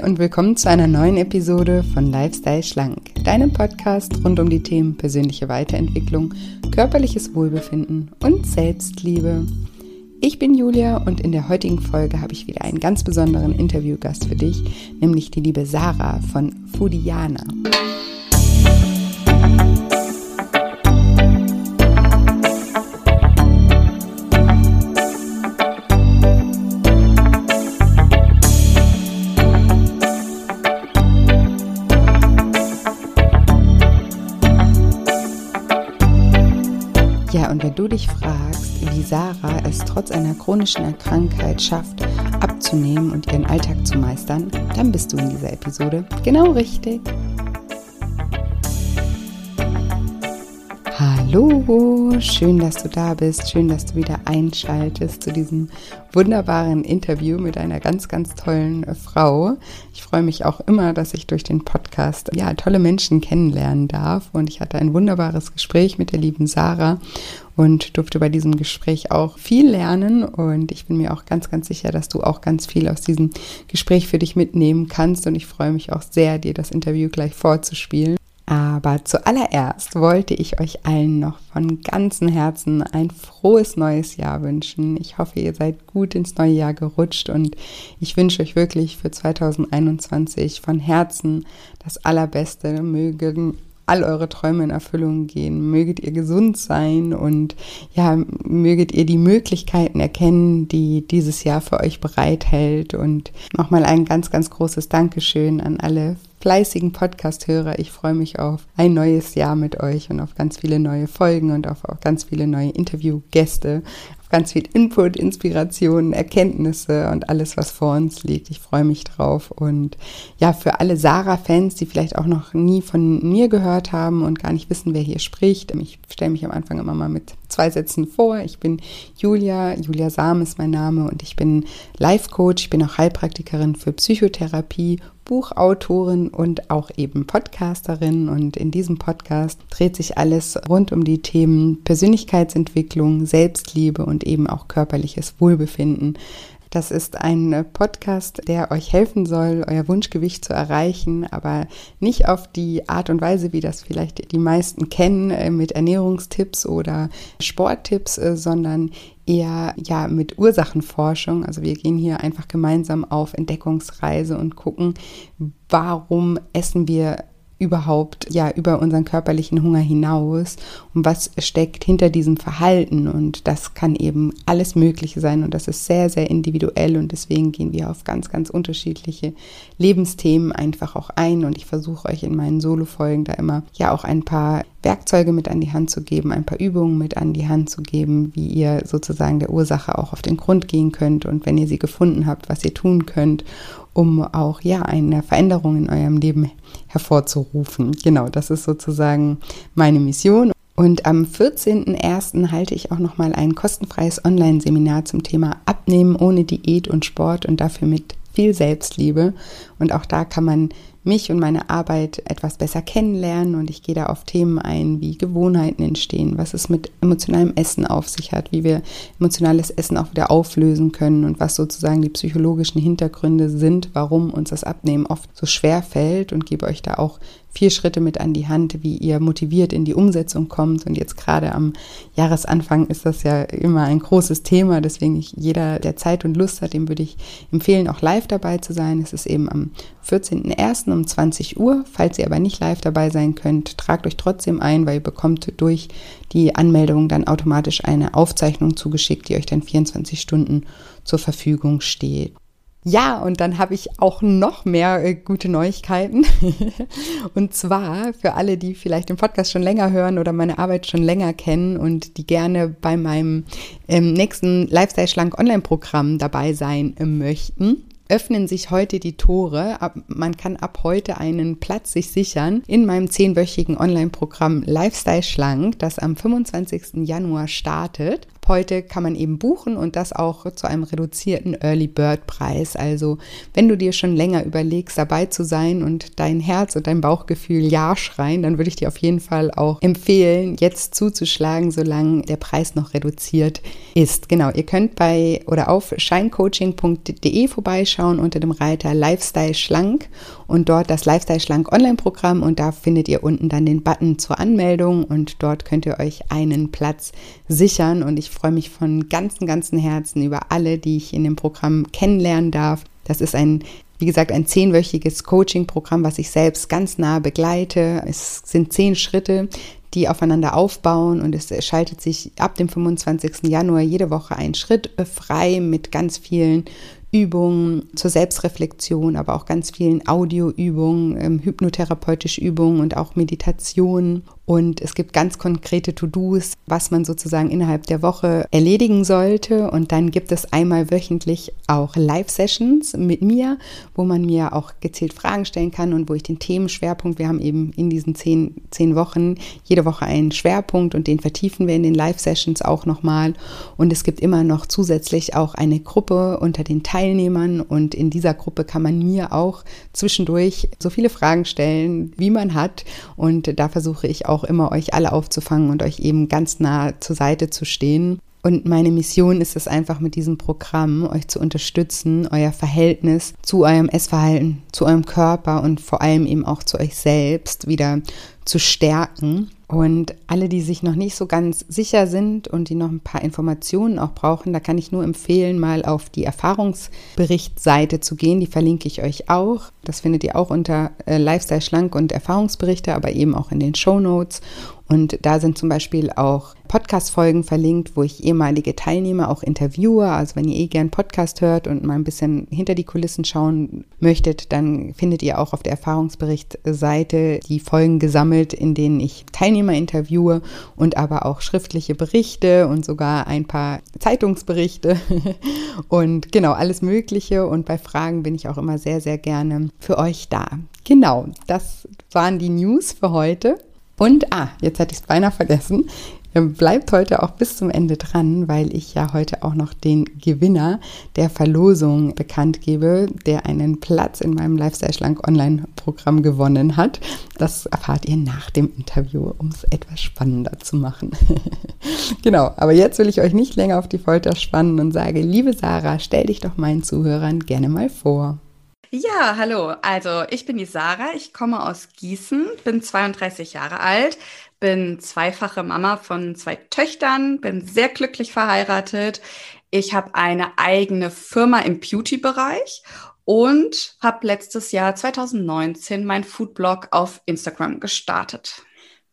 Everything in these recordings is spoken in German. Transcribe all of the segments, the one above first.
Und willkommen zu einer neuen Episode von Lifestyle Schlank, deinem Podcast rund um die Themen persönliche Weiterentwicklung, körperliches Wohlbefinden und Selbstliebe. Ich bin Julia und in der heutigen Folge habe ich wieder einen ganz besonderen Interviewgast für dich, nämlich die liebe Sarah von Foodiana. Du dich fragst, wie Sarah es trotz einer chronischen Krankheit schafft, abzunehmen und ihren Alltag zu meistern, dann bist du in dieser Episode genau richtig. Hallo, schön, dass du da bist, schön, dass du wieder einschaltest zu diesem wunderbaren Interview mit einer ganz, ganz tollen äh, Frau. Ich freue mich auch immer, dass ich durch den Podcast ja tolle Menschen kennenlernen darf und ich hatte ein wunderbares Gespräch mit der lieben Sarah und durfte bei diesem Gespräch auch viel lernen und ich bin mir auch ganz, ganz sicher, dass du auch ganz viel aus diesem Gespräch für dich mitnehmen kannst und ich freue mich auch sehr, dir das Interview gleich vorzuspielen. Aber zuallererst wollte ich euch allen noch von ganzem Herzen ein frohes neues Jahr wünschen. Ich hoffe, ihr seid gut ins neue Jahr gerutscht und ich wünsche euch wirklich für 2021 von Herzen das Allerbeste. Mögen all eure Träume in Erfüllung gehen. Möget ihr gesund sein und ja, möget ihr die Möglichkeiten erkennen, die dieses Jahr für euch bereithält. Und nochmal ein ganz, ganz großes Dankeschön an alle fleißigen Podcast-Hörer. Ich freue mich auf ein neues Jahr mit euch und auf ganz viele neue Folgen und auf, auf ganz viele neue Interviewgäste, auf ganz viel Input, Inspiration, Erkenntnisse und alles, was vor uns liegt. Ich freue mich drauf. Und ja, für alle Sarah-Fans, die vielleicht auch noch nie von mir gehört haben und gar nicht wissen, wer hier spricht, ich stelle mich am Anfang immer mal mit zwei Sätzen vor. Ich bin Julia, Julia Sam ist mein Name und ich bin Life-Coach, ich bin auch Heilpraktikerin für Psychotherapie Buchautorin und auch eben Podcasterin. Und in diesem Podcast dreht sich alles rund um die Themen Persönlichkeitsentwicklung, Selbstliebe und eben auch körperliches Wohlbefinden. Das ist ein Podcast, der euch helfen soll, euer Wunschgewicht zu erreichen, aber nicht auf die Art und Weise, wie das vielleicht die meisten kennen, äh, mit Ernährungstipps oder Sporttipps, äh, sondern eher ja mit Ursachenforschung. Also wir gehen hier einfach gemeinsam auf Entdeckungsreise und gucken, warum essen wir überhaupt ja über unseren körperlichen Hunger hinaus und was steckt hinter diesem Verhalten. Und das kann eben alles Mögliche sein. Und das ist sehr sehr individuell. Und deswegen gehen wir auf ganz ganz unterschiedliche Lebensthemen einfach auch ein. Und ich versuche euch in meinen Solo Folgen da immer ja auch ein paar Werkzeuge mit an die Hand zu geben, ein paar Übungen mit an die Hand zu geben, wie ihr sozusagen der Ursache auch auf den Grund gehen könnt. Und wenn ihr sie gefunden habt, was ihr tun könnt, um auch ja eine Veränderung in eurem Leben hervorzurufen. Genau, das ist sozusagen meine Mission. Und am 14.01. halte ich auch nochmal ein kostenfreies Online-Seminar zum Thema Abnehmen ohne Diät und Sport und dafür mit viel Selbstliebe. Und auch da kann man mich und meine Arbeit etwas besser kennenlernen. Und ich gehe da auf Themen ein, wie Gewohnheiten entstehen, was es mit emotionalem Essen auf sich hat, wie wir emotionales Essen auch wieder auflösen können und was sozusagen die psychologischen Hintergründe sind, warum uns das Abnehmen oft so schwer fällt. Und gebe euch da auch vier Schritte mit an die Hand, wie ihr motiviert in die Umsetzung kommt. Und jetzt gerade am Jahresanfang ist das ja immer ein großes Thema. Deswegen jeder, der Zeit und Lust hat, dem würde ich empfehlen, auch live dabei zu sein. Es ist eben am 14.01. um 20 Uhr. Falls ihr aber nicht live dabei sein könnt, tragt euch trotzdem ein, weil ihr bekommt durch die Anmeldung dann automatisch eine Aufzeichnung zugeschickt, die euch dann 24 Stunden zur Verfügung steht. Ja, und dann habe ich auch noch mehr äh, gute Neuigkeiten. und zwar für alle, die vielleicht den Podcast schon länger hören oder meine Arbeit schon länger kennen und die gerne bei meinem ähm, nächsten Lifestyle Schlank Online-Programm dabei sein äh, möchten öffnen sich heute die Tore. man kann ab heute einen Platz sich sichern in meinem zehnwöchigen Online-Programm Lifestyle Schlank, das am 25. Januar startet. Heute kann man eben buchen und das auch zu einem reduzierten Early Bird Preis. Also wenn du dir schon länger überlegst, dabei zu sein und dein Herz und dein Bauchgefühl ja schreien, dann würde ich dir auf jeden Fall auch empfehlen, jetzt zuzuschlagen, solange der Preis noch reduziert ist. Genau, ihr könnt bei oder auf shinecoaching.de vorbeischauen unter dem Reiter Lifestyle Schlank und dort das Lifestyle Schlank Online-Programm und da findet ihr unten dann den Button zur Anmeldung und dort könnt ihr euch einen Platz sichern und ich freue mich von ganzem, ganzem Herzen über alle, die ich in dem Programm kennenlernen darf. Das ist ein wie gesagt, ein zehnwöchiges Coaching-Programm, was ich selbst ganz nah begleite. Es sind zehn Schritte, die aufeinander aufbauen und es schaltet sich ab dem 25. Januar jede Woche ein Schritt frei mit ganz vielen Übungen zur Selbstreflexion, aber auch ganz vielen Audioübungen, ähm, hypnotherapeutische Übungen und auch Meditationen und es gibt ganz konkrete To-Dos, was man sozusagen innerhalb der Woche erledigen sollte. Und dann gibt es einmal wöchentlich auch Live-Sessions mit mir, wo man mir auch gezielt Fragen stellen kann und wo ich den Themenschwerpunkt, wir haben eben in diesen zehn, zehn Wochen jede Woche einen Schwerpunkt und den vertiefen wir in den Live-Sessions auch nochmal. Und es gibt immer noch zusätzlich auch eine Gruppe unter den Teilnehmern und in dieser Gruppe kann man mir auch zwischendurch so viele Fragen stellen, wie man hat. Und da versuche ich auch auch immer, euch alle aufzufangen und euch eben ganz nah zur Seite zu stehen. Und meine Mission ist es einfach mit diesem Programm, euch zu unterstützen, euer Verhältnis zu eurem Essverhalten, zu eurem Körper und vor allem eben auch zu euch selbst wieder zu stärken. Und alle, die sich noch nicht so ganz sicher sind und die noch ein paar Informationen auch brauchen, da kann ich nur empfehlen, mal auf die Erfahrungsberichtseite zu gehen. Die verlinke ich euch auch. Das findet ihr auch unter äh, Lifestyle Schlank und Erfahrungsberichte, aber eben auch in den Show Notes. Und da sind zum Beispiel auch Podcast-Folgen verlinkt, wo ich ehemalige Teilnehmer auch interviewe. Also wenn ihr eh gern Podcast hört und mal ein bisschen hinter die Kulissen schauen möchtet, dann findet ihr auch auf der Erfahrungsberichtseite die Folgen gesammelt, in denen ich Teilnehmer interviewe und aber auch schriftliche Berichte und sogar ein paar Zeitungsberichte und genau alles Mögliche. Und bei Fragen bin ich auch immer sehr, sehr gerne für euch da. Genau, das waren die News für heute. Und, ah, jetzt hätte ich es beinahe vergessen. Bleibt heute auch bis zum Ende dran, weil ich ja heute auch noch den Gewinner der Verlosung bekannt gebe, der einen Platz in meinem Lifestyle Schlank Online-Programm gewonnen hat. Das erfahrt ihr nach dem Interview, um es etwas spannender zu machen. genau, aber jetzt will ich euch nicht länger auf die Folter spannen und sage, liebe Sarah, stell dich doch meinen Zuhörern gerne mal vor. Ja, hallo. Also ich bin die Sarah, ich komme aus Gießen, bin 32 Jahre alt, bin zweifache Mama von zwei Töchtern, bin sehr glücklich verheiratet. Ich habe eine eigene Firma im Beauty-Bereich und habe letztes Jahr 2019 mein Foodblog auf Instagram gestartet.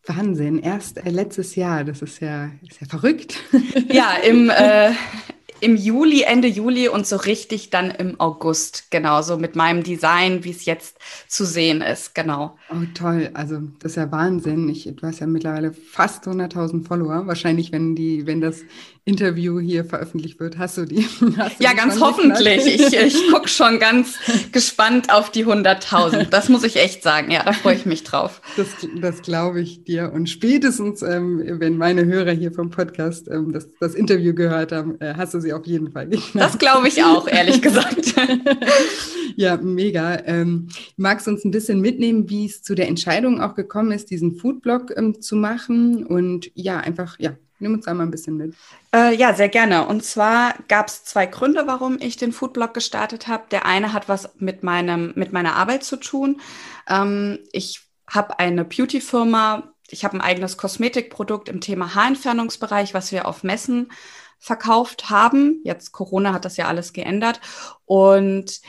Wahnsinn, erst äh, letztes Jahr, das ist ja, ist ja verrückt. Ja, im, äh, im Juli, Ende Juli und so richtig dann im August, genau, so mit meinem Design, wie es jetzt zu sehen ist, genau. Oh, toll, also das ist ja Wahnsinn. Ich, du hast ja mittlerweile fast 100.000 Follower. Wahrscheinlich, wenn, die, wenn das Interview hier veröffentlicht wird, hast du die. Hast du ja, ganz hoffentlich. Ich, ich gucke schon ganz gespannt auf die 100.000. Das muss ich echt sagen. Ja, da freue ich mich drauf. Das, das glaube ich dir. Und spätestens, ähm, wenn meine Hörer hier vom Podcast ähm, das, das Interview gehört haben, äh, hast du sie auf jeden Fall geknackt. Das glaube ich auch, ehrlich gesagt. ja, mega. Ähm, magst du uns ein bisschen mitnehmen, wie es zu der Entscheidung auch gekommen ist, diesen Foodblog ähm, zu machen? Und ja, einfach, ja, Nimm uns einmal ein bisschen mit. Äh, ja, sehr gerne. Und zwar gab es zwei Gründe, warum ich den Foodblog gestartet habe. Der eine hat was mit, meinem, mit meiner Arbeit zu tun. Ähm, ich habe eine Beauty-Firma. Ich habe ein eigenes Kosmetikprodukt im Thema Haarentfernungsbereich, was wir auf Messen verkauft haben. Jetzt Corona hat das ja alles geändert. Und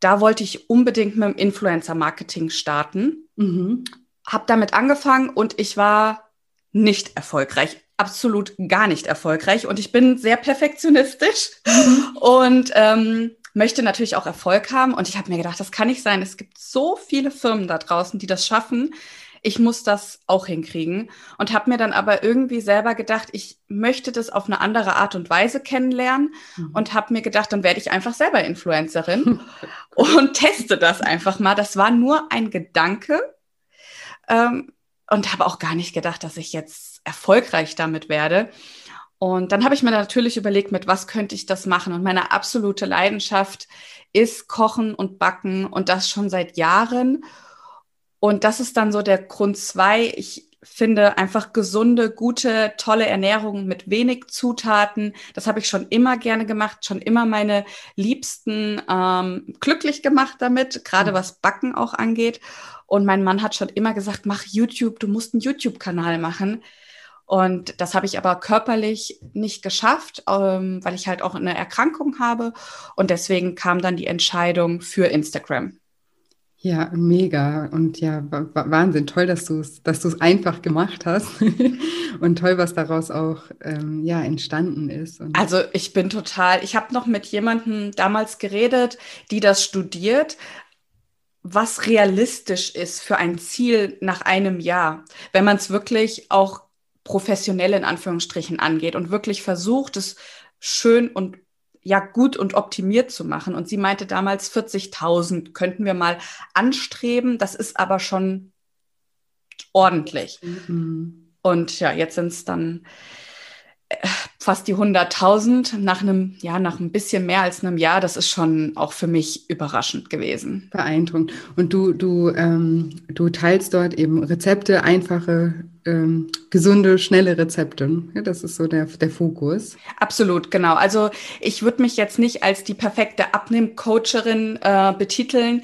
da wollte ich unbedingt mit dem Influencer-Marketing starten. Mhm. Habe damit angefangen und ich war nicht erfolgreich absolut gar nicht erfolgreich und ich bin sehr perfektionistisch mhm. und ähm, möchte natürlich auch Erfolg haben. Und ich habe mir gedacht, das kann nicht sein. Es gibt so viele Firmen da draußen, die das schaffen. Ich muss das auch hinkriegen und habe mir dann aber irgendwie selber gedacht, ich möchte das auf eine andere Art und Weise kennenlernen mhm. und habe mir gedacht, dann werde ich einfach selber Influencerin und teste das einfach mal. Das war nur ein Gedanke ähm, und habe auch gar nicht gedacht, dass ich jetzt erfolgreich damit werde. Und dann habe ich mir natürlich überlegt, mit was könnte ich das machen? Und meine absolute Leidenschaft ist Kochen und Backen und das schon seit Jahren. Und das ist dann so der Grund zwei. Ich finde einfach gesunde, gute, tolle Ernährung mit wenig Zutaten. Das habe ich schon immer gerne gemacht, schon immer meine Liebsten ähm, glücklich gemacht damit, gerade mhm. was Backen auch angeht. Und mein Mann hat schon immer gesagt, mach YouTube, du musst einen YouTube-Kanal machen. Und das habe ich aber körperlich nicht geschafft, ähm, weil ich halt auch eine Erkrankung habe. Und deswegen kam dann die Entscheidung für Instagram. Ja, mega. Und ja, Wahnsinn. Toll, dass du es dass einfach gemacht hast. und toll, was daraus auch ähm, ja, entstanden ist. Und also ich bin total, ich habe noch mit jemandem damals geredet, die das studiert, was realistisch ist für ein Ziel nach einem Jahr, wenn man es wirklich auch professionell in Anführungsstrichen angeht und wirklich versucht, es schön und ja gut und optimiert zu machen. Und sie meinte damals 40.000 könnten wir mal anstreben. Das ist aber schon ordentlich. Mhm. Und ja, jetzt sind es dann fast die 100.000 nach einem, ja, nach ein bisschen mehr als einem Jahr. Das ist schon auch für mich überraschend gewesen. Beeindruckend. Und du, du, ähm, du teilst dort eben Rezepte, einfache ähm, gesunde, schnelle Rezepte. Ja, das ist so der, der Fokus. Absolut, genau. Also ich würde mich jetzt nicht als die perfekte Abnehmcoacherin äh, betiteln.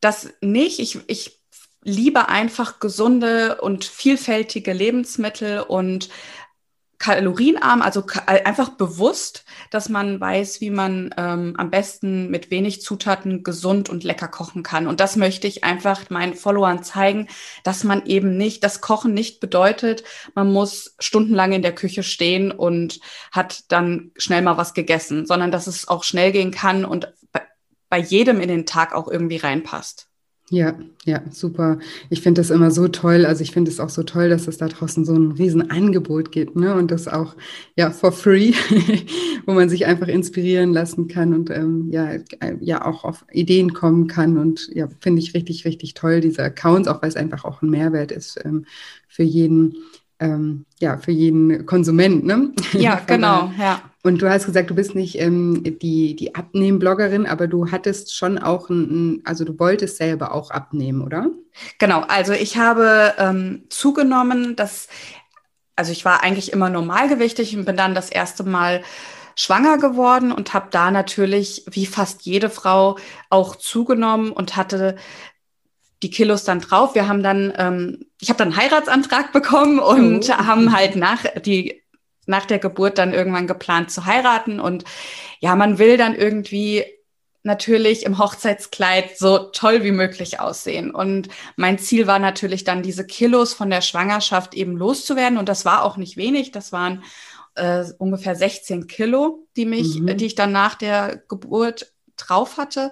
Das nicht. Ich, ich liebe einfach gesunde und vielfältige Lebensmittel und kalorienarm, also äh, einfach bewusst, dass man weiß, wie man ähm, am besten mit wenig Zutaten gesund und lecker kochen kann. Und das möchte ich einfach meinen Followern zeigen, dass man eben nicht, das Kochen nicht bedeutet, man muss stundenlang in der Küche stehen und hat dann schnell mal was gegessen, sondern dass es auch schnell gehen kann und bei jedem in den Tag auch irgendwie reinpasst. Ja, ja, super. Ich finde das immer so toll. Also ich finde es auch so toll, dass es da draußen so ein Riesenangebot gibt, ne? Und das auch ja for free, wo man sich einfach inspirieren lassen kann und ähm, ja, ja auch auf Ideen kommen kann. Und ja, finde ich richtig, richtig toll, diese Accounts, auch weil es einfach auch ein Mehrwert ist ähm, für jeden, ähm, ja, für jeden Konsument, ne? Ja, genau, ja. Und du hast gesagt, du bist nicht ähm, die, die Abnehmen-Bloggerin, aber du hattest schon auch ein, also du wolltest selber auch abnehmen, oder? Genau, also ich habe ähm, zugenommen, dass, also ich war eigentlich immer normalgewichtig und bin dann das erste Mal schwanger geworden und habe da natürlich, wie fast jede Frau, auch zugenommen und hatte die Kilos dann drauf. Wir haben dann, ähm, ich habe dann einen Heiratsantrag bekommen und oh. haben halt nach die nach der Geburt dann irgendwann geplant zu heiraten. Und ja, man will dann irgendwie natürlich im Hochzeitskleid so toll wie möglich aussehen. Und mein Ziel war natürlich dann, diese Kilos von der Schwangerschaft eben loszuwerden. Und das war auch nicht wenig. Das waren äh, ungefähr 16 Kilo, die mich, mhm. die ich dann nach der Geburt drauf hatte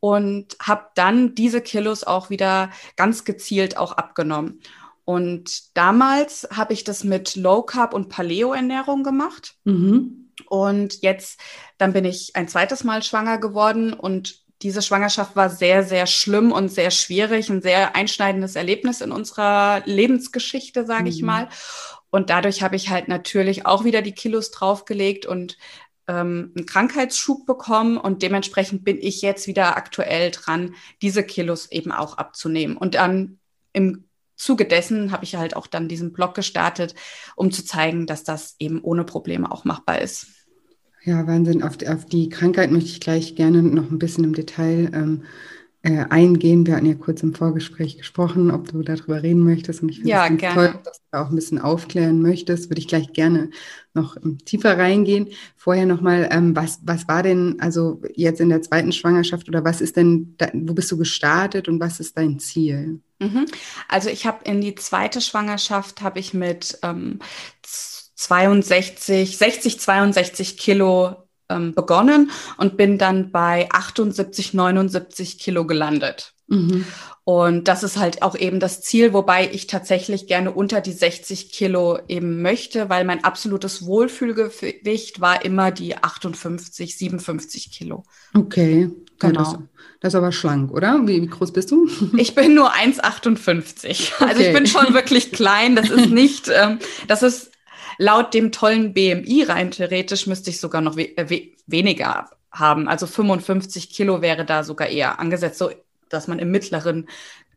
und habe dann diese Kilos auch wieder ganz gezielt auch abgenommen. Und damals habe ich das mit Low Carb und Paleo Ernährung gemacht. Mhm. Und jetzt, dann bin ich ein zweites Mal schwanger geworden und diese Schwangerschaft war sehr, sehr schlimm und sehr schwierig, ein sehr einschneidendes Erlebnis in unserer Lebensgeschichte, sage mhm. ich mal. Und dadurch habe ich halt natürlich auch wieder die Kilos draufgelegt und ähm, einen Krankheitsschub bekommen und dementsprechend bin ich jetzt wieder aktuell dran, diese Kilos eben auch abzunehmen. Und dann im Zuge dessen habe ich halt auch dann diesen Blog gestartet, um zu zeigen, dass das eben ohne Probleme auch machbar ist. Ja, Wahnsinn. Auf die, auf die Krankheit möchte ich gleich gerne noch ein bisschen im Detail ähm, äh, eingehen. Wir hatten ja kurz im Vorgespräch gesprochen, ob du darüber reden möchtest. Und ich finde ja, es toll, dass du auch ein bisschen aufklären möchtest. Würde ich gleich gerne noch tiefer reingehen. Vorher nochmal, ähm, was, was war denn, also jetzt in der zweiten Schwangerschaft oder was ist denn, da, wo bist du gestartet und was ist dein Ziel? Mhm. Also ich habe in die zweite Schwangerschaft, habe ich mit ähm, 62, 60, 62 Kilo ähm, begonnen und bin dann bei 78, 79 Kilo gelandet. Mhm. Und das ist halt auch eben das Ziel, wobei ich tatsächlich gerne unter die 60 Kilo eben möchte, weil mein absolutes Wohlfühlgewicht war immer die 58, 57 Kilo. Okay, genau. Ja, das, das, ist aber schlank, oder? Wie, wie groß bist du? Ich bin nur 1,58. Okay. Also ich bin schon wirklich klein. Das ist nicht, ähm, das ist laut dem tollen BMI rein theoretisch müsste ich sogar noch we äh, we weniger haben. Also 55 Kilo wäre da sogar eher angesetzt, so dass man im mittleren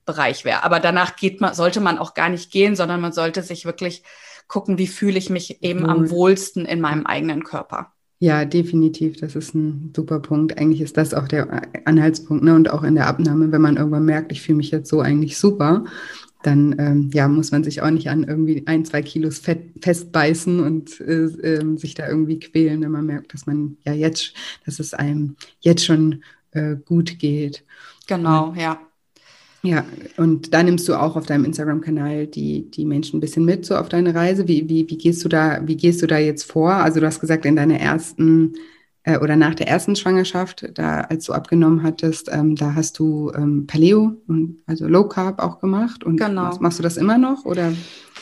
Bereich wäre. Aber danach geht man, sollte man auch gar nicht gehen, sondern man sollte sich wirklich gucken, wie fühle ich mich eben mhm. am wohlsten in meinem eigenen Körper. Ja, definitiv. Das ist ein super Punkt. Eigentlich ist das auch der Anhaltspunkt. Ne? Und auch in der Abnahme, wenn man irgendwann merkt, ich fühle mich jetzt so eigentlich super, dann ähm, ja, muss man sich auch nicht an irgendwie ein, zwei Kilos Fett festbeißen und äh, äh, sich da irgendwie quälen, wenn man merkt, dass man ja jetzt, dass es einem jetzt schon äh, gut geht. Genau, ja. Ja, und da nimmst du auch auf deinem Instagram-Kanal die, die Menschen ein bisschen mit so auf deine Reise. Wie, wie, wie gehst du da, wie gehst du da jetzt vor? Also du hast gesagt, in deiner ersten äh, oder nach der ersten Schwangerschaft, da als du abgenommen hattest, ähm, da hast du ähm, Paleo und also Low Carb auch gemacht. Und genau. machst du das immer noch oder?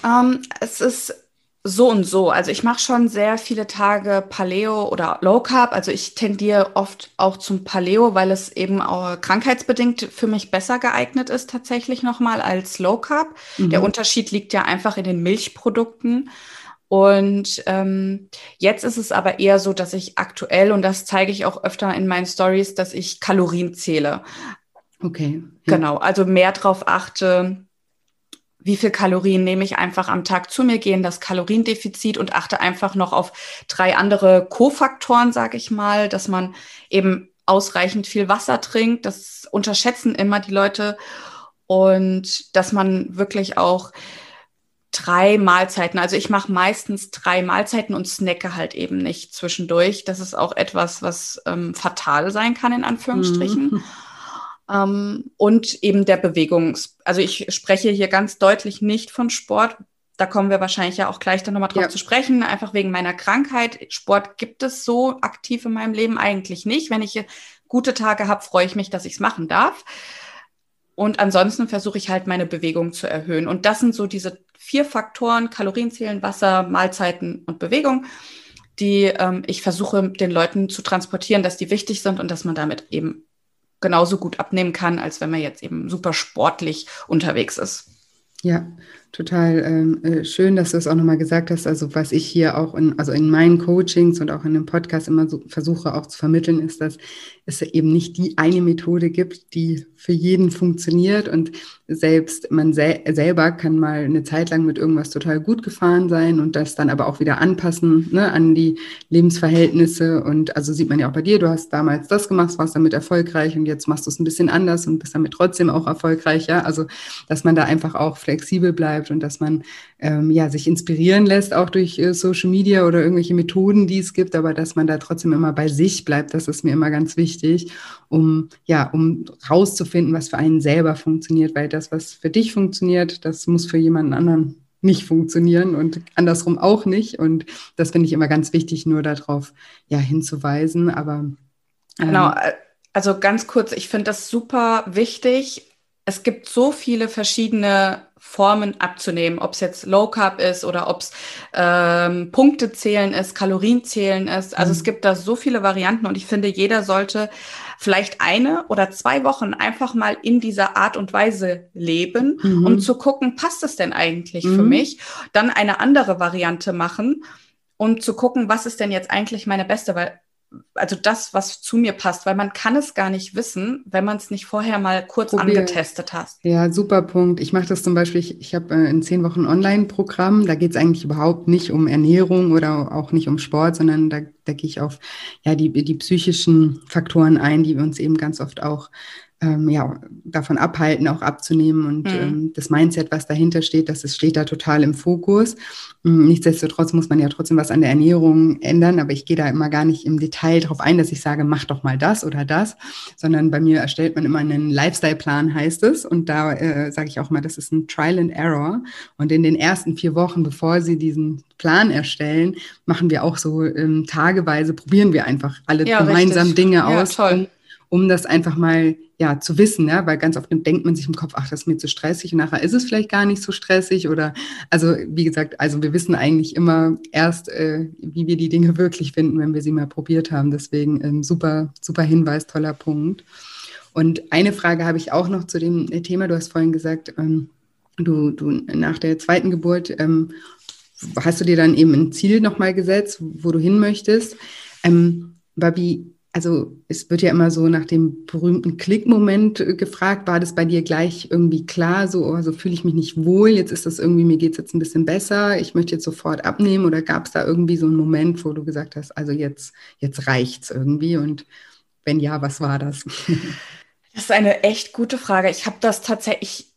Um, ähm, es ist so und so. Also ich mache schon sehr viele Tage Paleo oder Low Carb. Also ich tendiere oft auch zum Paleo, weil es eben auch krankheitsbedingt für mich besser geeignet ist tatsächlich nochmal als Low Carb. Mhm. Der Unterschied liegt ja einfach in den Milchprodukten. Und ähm, jetzt ist es aber eher so, dass ich aktuell, und das zeige ich auch öfter in meinen Stories, dass ich Kalorien zähle. Okay. Ja. Genau, also mehr drauf achte, wie viel Kalorien nehme ich einfach am Tag zu mir, gehen das Kaloriendefizit und achte einfach noch auf drei andere Kofaktoren, sage ich mal, dass man eben ausreichend viel Wasser trinkt. Das unterschätzen immer die Leute und dass man wirklich auch drei Mahlzeiten, also ich mache meistens drei Mahlzeiten und snacke halt eben nicht zwischendurch. Das ist auch etwas, was ähm, fatal sein kann, in Anführungsstrichen. Mhm. Ähm, und eben der Bewegungs-, also ich spreche hier ganz deutlich nicht von Sport. Da kommen wir wahrscheinlich ja auch gleich dann nochmal drauf ja. zu sprechen, einfach wegen meiner Krankheit. Sport gibt es so aktiv in meinem Leben eigentlich nicht. Wenn ich gute Tage habe, freue ich mich, dass ich es machen darf. Und ansonsten versuche ich halt meine Bewegung zu erhöhen. Und das sind so diese vier Faktoren, Kalorienzählen, Wasser, Mahlzeiten und Bewegung, die ähm, ich versuche den Leuten zu transportieren, dass die wichtig sind und dass man damit eben genauso gut abnehmen kann, als wenn man jetzt eben super sportlich unterwegs ist. Ja, total ähm, äh, schön, dass du es auch nochmal gesagt hast. Also was ich hier auch in, also in meinen Coachings und auch in dem Podcast immer so versuche auch zu vermitteln, ist, dass es eben nicht die eine Methode gibt, die für jeden funktioniert. Und selbst man sel selber kann mal eine Zeit lang mit irgendwas total gut gefahren sein und das dann aber auch wieder anpassen ne, an die Lebensverhältnisse. Und also sieht man ja auch bei dir, du hast damals das gemacht, warst damit erfolgreich und jetzt machst du es ein bisschen anders und bist damit trotzdem auch erfolgreich, ja, also dass man da einfach auch flexibel bleibt und dass man ähm, ja sich inspirieren lässt auch durch äh, Social Media oder irgendwelche Methoden, die es gibt, aber dass man da trotzdem immer bei sich bleibt, das ist mir immer ganz wichtig um ja, um rauszufinden, was für einen selber funktioniert, weil das, was für dich funktioniert, das muss für jemanden anderen nicht funktionieren und andersrum auch nicht. Und das finde ich immer ganz wichtig, nur darauf ja hinzuweisen. Aber ähm, genau, also ganz kurz, ich finde das super wichtig. Es gibt so viele verschiedene Formen abzunehmen, ob es jetzt Low Carb ist oder ob es ähm, Punkte zählen ist, Kalorien zählen ist. Also mhm. es gibt da so viele Varianten und ich finde, jeder sollte vielleicht eine oder zwei Wochen einfach mal in dieser Art und Weise leben, mhm. um zu gucken, passt es denn eigentlich mhm. für mich? Dann eine andere Variante machen, um zu gucken, was ist denn jetzt eigentlich meine beste, weil also das, was zu mir passt, weil man kann es gar nicht wissen, wenn man es nicht vorher mal kurz Probier. angetestet hat. Ja, super Punkt. Ich mache das zum Beispiel, ich, ich habe äh, in zehn Wochen Online-Programm, da geht es eigentlich überhaupt nicht um Ernährung oder auch nicht um Sport, sondern da, da gehe ich auf ja, die, die psychischen Faktoren ein, die wir uns eben ganz oft auch ähm, ja, davon abhalten, auch abzunehmen. Und mhm. ähm, das Mindset, was dahinter steht, das ist, steht da total im Fokus. Ähm, nichtsdestotrotz muss man ja trotzdem was an der Ernährung ändern, aber ich gehe da immer gar nicht im Detail darauf ein, dass ich sage, mach doch mal das oder das, sondern bei mir erstellt man immer einen Lifestyle-Plan, heißt es. Und da äh, sage ich auch mal, das ist ein Trial and Error. Und in den ersten vier Wochen, bevor Sie diesen Plan erstellen, machen wir auch so ähm, tageweise, probieren wir einfach alle ja, gemeinsam richtig. Dinge ja, aus. Toll um das einfach mal ja zu wissen, ja, weil ganz oft denkt man sich im Kopf, ach, das ist mir zu stressig und nachher ist es vielleicht gar nicht so stressig oder also wie gesagt, also wir wissen eigentlich immer erst, äh, wie wir die Dinge wirklich finden, wenn wir sie mal probiert haben. Deswegen ähm, super, super Hinweis, toller Punkt. Und eine Frage habe ich auch noch zu dem Thema. Du hast vorhin gesagt, ähm, du, du nach der zweiten Geburt ähm, hast du dir dann eben ein Ziel nochmal gesetzt, wo du hin möchtest. Ähm, Babi, also es wird ja immer so nach dem berühmten Klickmoment äh, gefragt, war das bei dir gleich irgendwie klar, so also fühle ich mich nicht wohl, jetzt ist das irgendwie, mir geht es jetzt ein bisschen besser, ich möchte jetzt sofort abnehmen oder gab es da irgendwie so einen Moment, wo du gesagt hast, also jetzt, jetzt reicht's irgendwie und wenn ja, was war das? Das ist eine echt gute Frage. Ich habe das tatsächlich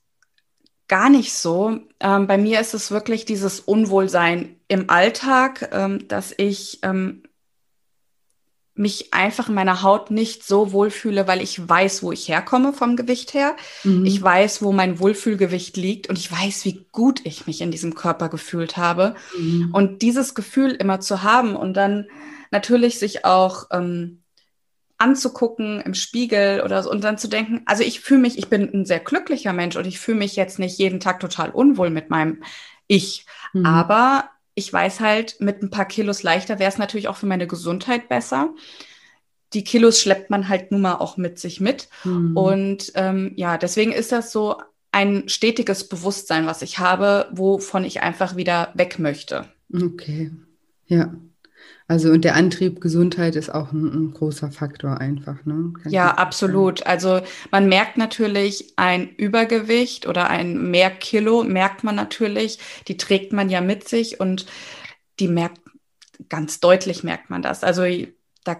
gar nicht so. Ähm, bei mir ist es wirklich dieses Unwohlsein im Alltag, ähm, dass ich ähm, mich einfach in meiner Haut nicht so wohlfühle, weil ich weiß, wo ich herkomme vom Gewicht her. Mhm. Ich weiß, wo mein Wohlfühlgewicht liegt und ich weiß, wie gut ich mich in diesem Körper gefühlt habe. Mhm. Und dieses Gefühl immer zu haben und dann natürlich sich auch ähm, anzugucken im Spiegel oder so und dann zu denken, also ich fühle mich, ich bin ein sehr glücklicher Mensch und ich fühle mich jetzt nicht jeden Tag total unwohl mit meinem Ich, mhm. aber ich weiß halt, mit ein paar Kilos leichter wäre es natürlich auch für meine Gesundheit besser. Die Kilos schleppt man halt nun mal auch mit sich mit. Mhm. Und ähm, ja, deswegen ist das so ein stetiges Bewusstsein, was ich habe, wovon ich einfach wieder weg möchte. Okay, ja. Also und der Antrieb Gesundheit ist auch ein, ein großer Faktor einfach, ne? Ja, absolut. Also man merkt natürlich ein Übergewicht oder ein mehr Kilo merkt man natürlich, die trägt man ja mit sich und die merkt ganz deutlich merkt man das. Also da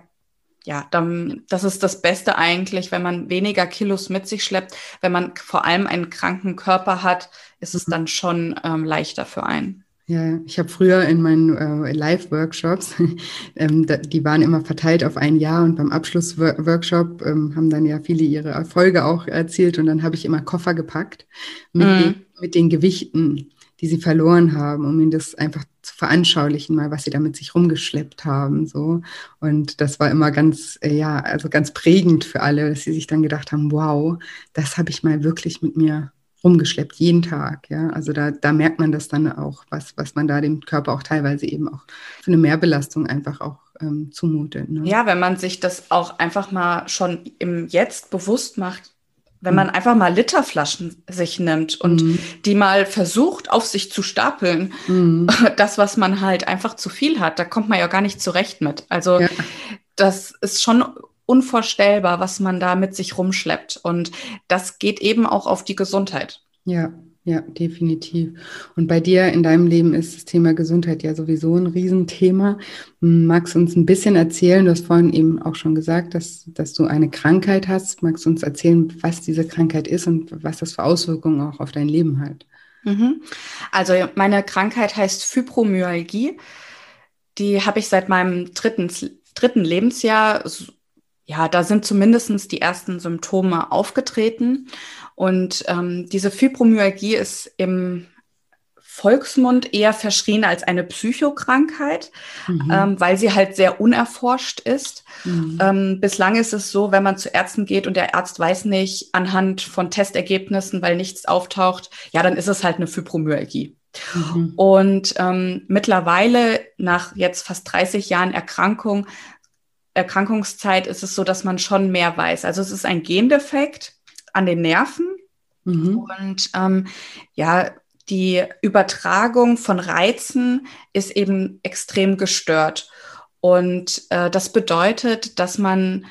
ja, dann, das ist das Beste eigentlich, wenn man weniger Kilos mit sich schleppt. Wenn man vor allem einen kranken Körper hat, ist es mhm. dann schon ähm, leichter für einen. Ja, ich habe früher in meinen äh, Live-Workshops, ähm, die waren immer verteilt auf ein Jahr und beim Abschlussworkshop ähm, haben dann ja viele ihre Erfolge auch erzielt und dann habe ich immer Koffer gepackt mit, mhm. den, mit den Gewichten, die sie verloren haben, um ihnen das einfach zu veranschaulichen, mal was sie damit sich rumgeschleppt haben, so. Und das war immer ganz, äh, ja, also ganz prägend für alle, dass sie sich dann gedacht haben, wow, das habe ich mal wirklich mit mir rumgeschleppt, jeden Tag. Ja, also da, da merkt man das dann auch, was, was man da dem Körper auch teilweise eben auch für eine Mehrbelastung einfach auch ähm, zumutet. Ne? Ja, wenn man sich das auch einfach mal schon im Jetzt bewusst macht, wenn man mhm. einfach mal Literflaschen sich nimmt und mhm. die mal versucht, auf sich zu stapeln, mhm. das, was man halt einfach zu viel hat, da kommt man ja gar nicht zurecht mit. Also ja. das ist schon unvorstellbar, was man da mit sich rumschleppt. Und das geht eben auch auf die Gesundheit. Ja, ja, definitiv. Und bei dir in deinem Leben ist das Thema Gesundheit ja sowieso ein Riesenthema. Magst du uns ein bisschen erzählen? Du hast vorhin eben auch schon gesagt, dass, dass du eine Krankheit hast. Magst du uns erzählen, was diese Krankheit ist und was das für Auswirkungen auch auf dein Leben hat? Mhm. Also meine Krankheit heißt Fibromyalgie. Die habe ich seit meinem dritten, dritten Lebensjahr ja, da sind zumindest die ersten Symptome aufgetreten. Und ähm, diese Fibromyalgie ist im Volksmund eher verschrien als eine Psychokrankheit, mhm. ähm, weil sie halt sehr unerforscht ist. Mhm. Ähm, bislang ist es so, wenn man zu Ärzten geht und der Arzt weiß nicht anhand von Testergebnissen, weil nichts auftaucht, ja, dann ist es halt eine Fibromyalgie. Mhm. Und ähm, mittlerweile, nach jetzt fast 30 Jahren Erkrankung, Erkrankungszeit ist es so, dass man schon mehr weiß. Also es ist ein Gendefekt an den Nerven mhm. und ähm, ja, die Übertragung von Reizen ist eben extrem gestört. Und äh, das bedeutet, dass man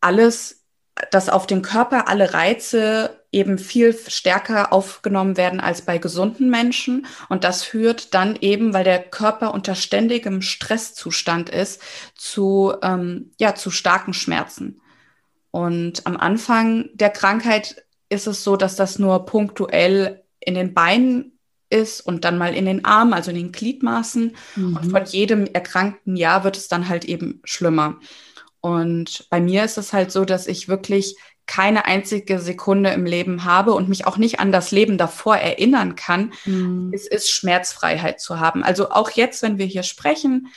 alles, dass auf den Körper alle Reize eben viel stärker aufgenommen werden als bei gesunden Menschen. Und das führt dann eben, weil der Körper unter ständigem Stresszustand ist, zu, ähm, ja, zu starken Schmerzen. Und am Anfang der Krankheit ist es so, dass das nur punktuell in den Beinen ist und dann mal in den Armen, also in den Gliedmaßen. Mhm. Und von jedem erkrankten Jahr wird es dann halt eben schlimmer. Und bei mir ist es halt so, dass ich wirklich keine einzige Sekunde im Leben habe und mich auch nicht an das Leben davor erinnern kann, mhm. es ist Schmerzfreiheit zu haben. Also auch jetzt, wenn wir hier sprechen,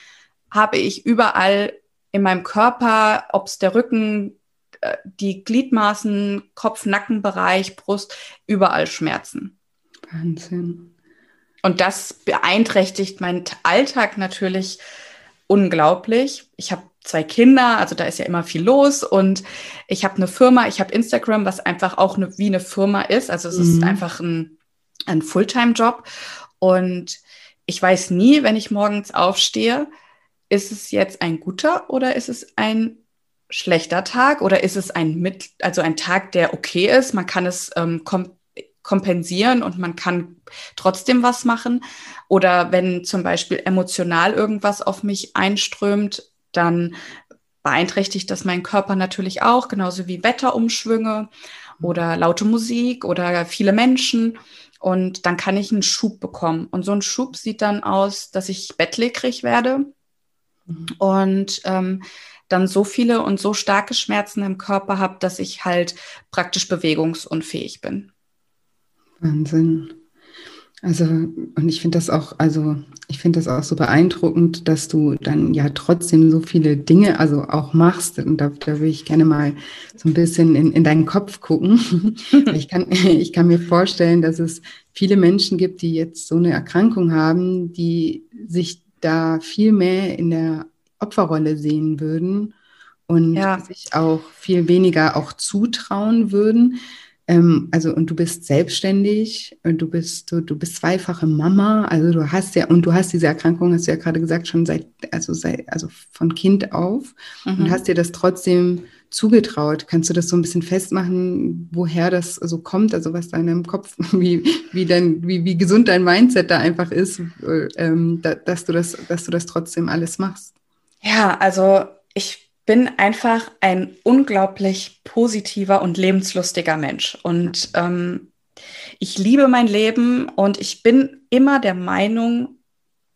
habe ich überall in meinem Körper, ob es der Rücken, äh, die Gliedmaßen, Kopf, Nackenbereich, Brust, überall Schmerzen. Wahnsinn. Und das beeinträchtigt meinen Alltag natürlich unglaublich. Ich habe zwei Kinder, also da ist ja immer viel los und ich habe eine Firma, ich habe Instagram, was einfach auch eine, wie eine Firma ist. Also es mhm. ist einfach ein, ein Fulltime-Job und ich weiß nie, wenn ich morgens aufstehe, ist es jetzt ein guter oder ist es ein schlechter Tag oder ist es ein mit, also ein Tag, der okay ist? Man kann es ähm, kom kompensieren und man kann trotzdem was machen. Oder wenn zum Beispiel emotional irgendwas auf mich einströmt, dann beeinträchtigt das meinen Körper natürlich auch, genauso wie Wetterumschwünge oder laute Musik oder viele Menschen. Und dann kann ich einen Schub bekommen. Und so ein Schub sieht dann aus, dass ich bettlägerig werde mhm. und ähm, dann so viele und so starke Schmerzen im Körper habe, dass ich halt praktisch bewegungsunfähig bin. Wahnsinn. Also, und ich finde das auch, also ich finde das auch so beeindruckend, dass du dann ja trotzdem so viele Dinge, also auch machst. Und da, da will ich gerne mal so ein bisschen in, in deinen Kopf gucken. ich, kann, ich kann mir vorstellen, dass es viele Menschen gibt, die jetzt so eine Erkrankung haben, die sich da viel mehr in der Opferrolle sehen würden und ja. sich auch viel weniger auch zutrauen würden. Ähm, also, und du bist selbstständig und du bist, du, du bist zweifache Mama. Also du hast ja, und du hast diese Erkrankung, hast du ja gerade gesagt, schon seit, also seit, also von Kind auf mhm. und hast dir das trotzdem zugetraut. Kannst du das so ein bisschen festmachen, woher das so kommt, also was da in deinem Kopf, wie, wie, dein, wie, wie gesund dein Mindset da einfach ist, äh, ähm, da, dass, du das, dass du das trotzdem alles machst? Ja, also ich bin einfach ein unglaublich positiver und lebenslustiger Mensch. Und ähm, ich liebe mein Leben und ich bin immer der Meinung,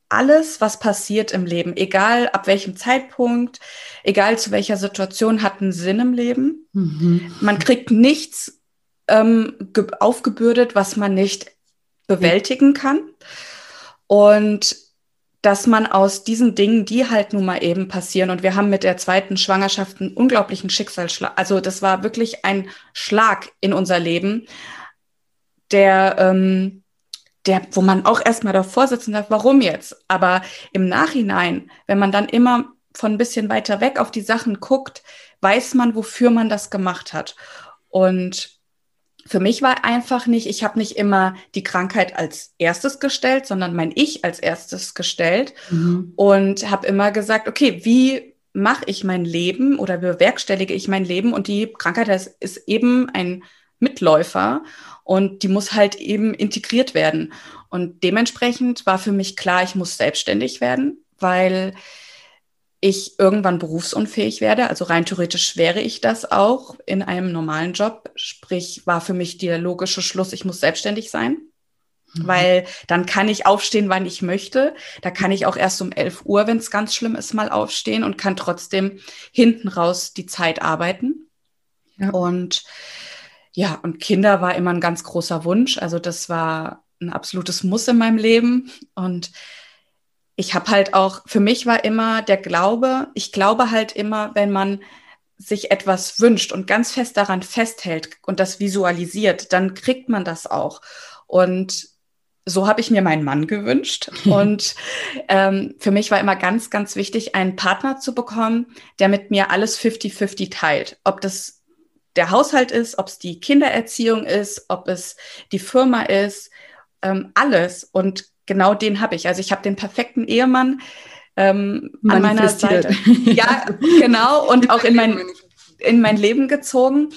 alles, was passiert im Leben, egal ab welchem Zeitpunkt, egal zu welcher Situation, hat einen Sinn im Leben. Mhm. Man kriegt nichts ähm, aufgebürdet, was man nicht bewältigen kann. Und dass man aus diesen Dingen, die halt nun mal eben passieren, und wir haben mit der zweiten Schwangerschaft einen unglaublichen Schicksalsschlag, also das war wirklich ein Schlag in unser Leben, der, ähm, der, wo man auch erstmal davor sitzen darf, warum jetzt? Aber im Nachhinein, wenn man dann immer von ein bisschen weiter weg auf die Sachen guckt, weiß man, wofür man das gemacht hat. Und für mich war einfach nicht, ich habe nicht immer die Krankheit als erstes gestellt, sondern mein Ich als erstes gestellt mhm. und habe immer gesagt, okay, wie mache ich mein Leben oder bewerkstellige ich mein Leben? Und die Krankheit ist, ist eben ein Mitläufer und die muss halt eben integriert werden. Und dementsprechend war für mich klar, ich muss selbstständig werden, weil ich irgendwann berufsunfähig werde. Also rein theoretisch wäre ich das auch in einem normalen Job. Sprich, war für mich der logische Schluss, ich muss selbstständig sein. Mhm. Weil dann kann ich aufstehen, wann ich möchte. Da kann ich auch erst um 11 Uhr, wenn es ganz schlimm ist, mal aufstehen und kann trotzdem hinten raus die Zeit arbeiten. Ja. Und ja, und Kinder war immer ein ganz großer Wunsch. Also das war ein absolutes Muss in meinem Leben. Und ich habe halt auch, für mich war immer der Glaube, ich glaube halt immer, wenn man sich etwas wünscht und ganz fest daran festhält und das visualisiert, dann kriegt man das auch. Und so habe ich mir meinen Mann gewünscht. Und ähm, für mich war immer ganz, ganz wichtig, einen Partner zu bekommen, der mit mir alles 50-50 teilt. Ob das der Haushalt ist, ob es die Kindererziehung ist, ob es die Firma ist, ähm, alles. Und genau den habe ich. Also ich habe den perfekten Ehemann ähm, an meiner Seite. Ja, genau. Und auch in mein, in mein Leben gezogen.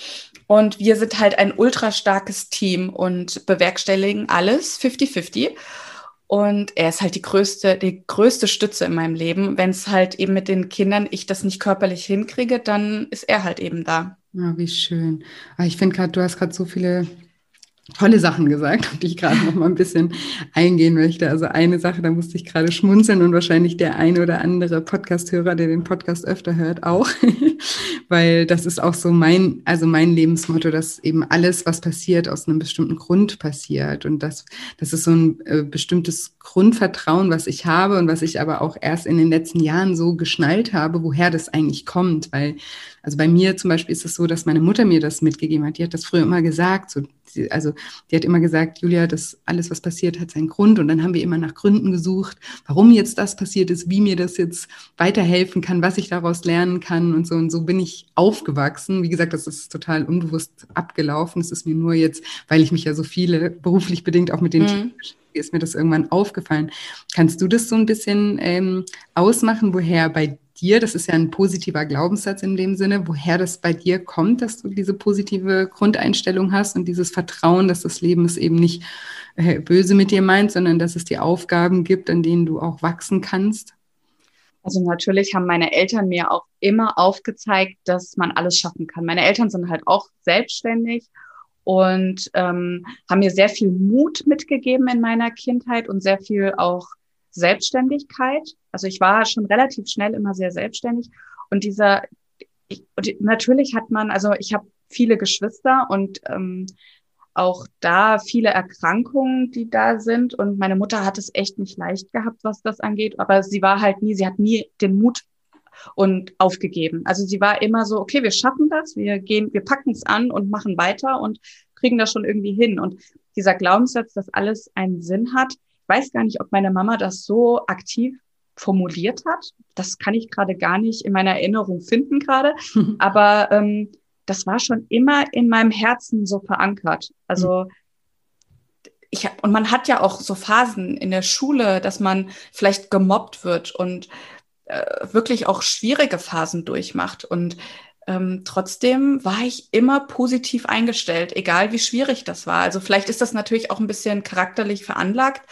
Und wir sind halt ein ultra starkes Team und bewerkstelligen alles 50-50. Und er ist halt die größte, die größte Stütze in meinem Leben. Wenn es halt eben mit den Kindern ich das nicht körperlich hinkriege, dann ist er halt eben da. Ja, wie schön. Ah, ich finde gerade, du hast gerade so viele tolle Sachen gesagt, auf die ich gerade noch mal ein bisschen eingehen möchte. Also eine Sache, da musste ich gerade schmunzeln und wahrscheinlich der eine oder andere Podcast-Hörer, der den Podcast öfter hört, auch, weil das ist auch so mein, also mein Lebensmotto, dass eben alles, was passiert, aus einem bestimmten Grund passiert. Und das, das ist so ein äh, bestimmtes Grundvertrauen, was ich habe und was ich aber auch erst in den letzten Jahren so geschnallt habe, woher das eigentlich kommt, weil also bei mir zum Beispiel ist es so, dass meine Mutter mir das mitgegeben hat. Die hat das früher immer gesagt. So, also die hat immer gesagt, Julia, das alles, was passiert, hat seinen Grund. Und dann haben wir immer nach Gründen gesucht, warum jetzt das passiert ist, wie mir das jetzt weiterhelfen kann, was ich daraus lernen kann und so. Und so bin ich aufgewachsen. Wie gesagt, das ist total unbewusst abgelaufen. Es ist mir nur jetzt, weil ich mich ja so viele beruflich bedingt auch mit den mhm. ist mir das irgendwann aufgefallen. Kannst du das so ein bisschen ähm, ausmachen, woher bei dir, das ist ja ein positiver Glaubenssatz in dem Sinne, woher das bei dir kommt, dass du diese positive Grundeinstellung hast und dieses Vertrauen, dass das Leben es eben nicht äh, böse mit dir meint, sondern dass es dir Aufgaben gibt, an denen du auch wachsen kannst? Also natürlich haben meine Eltern mir auch immer aufgezeigt, dass man alles schaffen kann. Meine Eltern sind halt auch selbstständig und ähm, haben mir sehr viel Mut mitgegeben in meiner Kindheit und sehr viel auch Selbstständigkeit. Also ich war schon relativ schnell immer sehr selbstständig und dieser, ich, und natürlich hat man, also ich habe viele Geschwister und ähm, auch da viele Erkrankungen, die da sind. Und meine Mutter hat es echt nicht leicht gehabt, was das angeht. Aber sie war halt nie, sie hat nie den Mut und aufgegeben. Also sie war immer so, okay, wir schaffen das, wir gehen, wir packen es an und machen weiter und kriegen das schon irgendwie hin. Und dieser Glaubenssatz, dass alles einen Sinn hat, weiß gar nicht, ob meine Mama das so aktiv formuliert hat. Das kann ich gerade gar nicht in meiner Erinnerung finden gerade. Aber ähm, das war schon immer in meinem Herzen so verankert. Also ich hab, und man hat ja auch so Phasen in der Schule, dass man vielleicht gemobbt wird und äh, wirklich auch schwierige Phasen durchmacht. Und ähm, trotzdem war ich immer positiv eingestellt, egal wie schwierig das war. Also vielleicht ist das natürlich auch ein bisschen charakterlich veranlagt.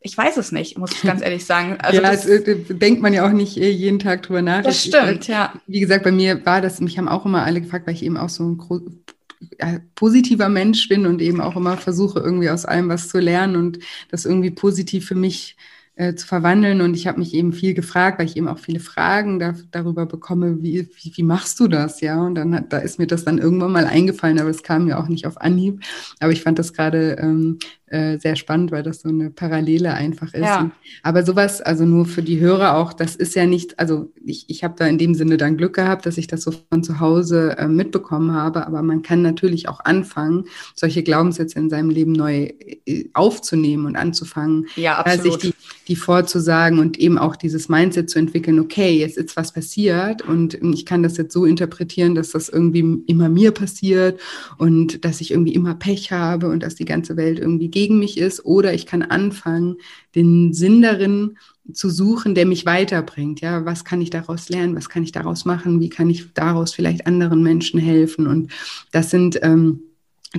Ich weiß es nicht, muss ich ganz ehrlich sagen. Also ja, das, das, äh, denkt man ja auch nicht äh, jeden Tag drüber nach. Das stimmt, ich, ja. Wie gesagt, bei mir war das, mich haben auch immer alle gefragt, weil ich eben auch so ein positiver Mensch bin und eben auch immer versuche, irgendwie aus allem was zu lernen und das irgendwie positiv für mich äh, zu verwandeln. Und ich habe mich eben viel gefragt, weil ich eben auch viele Fragen da, darüber bekomme, wie, wie, wie, machst du das? Ja, und dann hat, da ist mir das dann irgendwann mal eingefallen, aber es kam mir auch nicht auf Anhieb. Aber ich fand das gerade ähm, äh, sehr spannend, weil das so eine Parallele einfach ist. Ja. aber sowas, also nur für die Hörer auch, das ist ja nicht, also ich, ich habe da in dem Sinne dann Glück gehabt, dass ich das so von zu Hause äh, mitbekommen habe, aber man kann natürlich auch anfangen, solche Glaubenssätze in seinem Leben neu äh, aufzunehmen und anzufangen, ja, absolut. sich die, die vorzusagen und eben auch dieses Mindset zu entwickeln, okay, jetzt ist was passiert und ich kann das jetzt so interpretieren, dass das irgendwie immer mir passiert und dass ich irgendwie immer Pech habe und dass die ganze Welt irgendwie geht gegen mich ist, oder ich kann anfangen, den Sinn darin zu suchen, der mich weiterbringt. Ja, was kann ich daraus lernen? Was kann ich daraus machen? Wie kann ich daraus vielleicht anderen Menschen helfen? Und das sind ähm,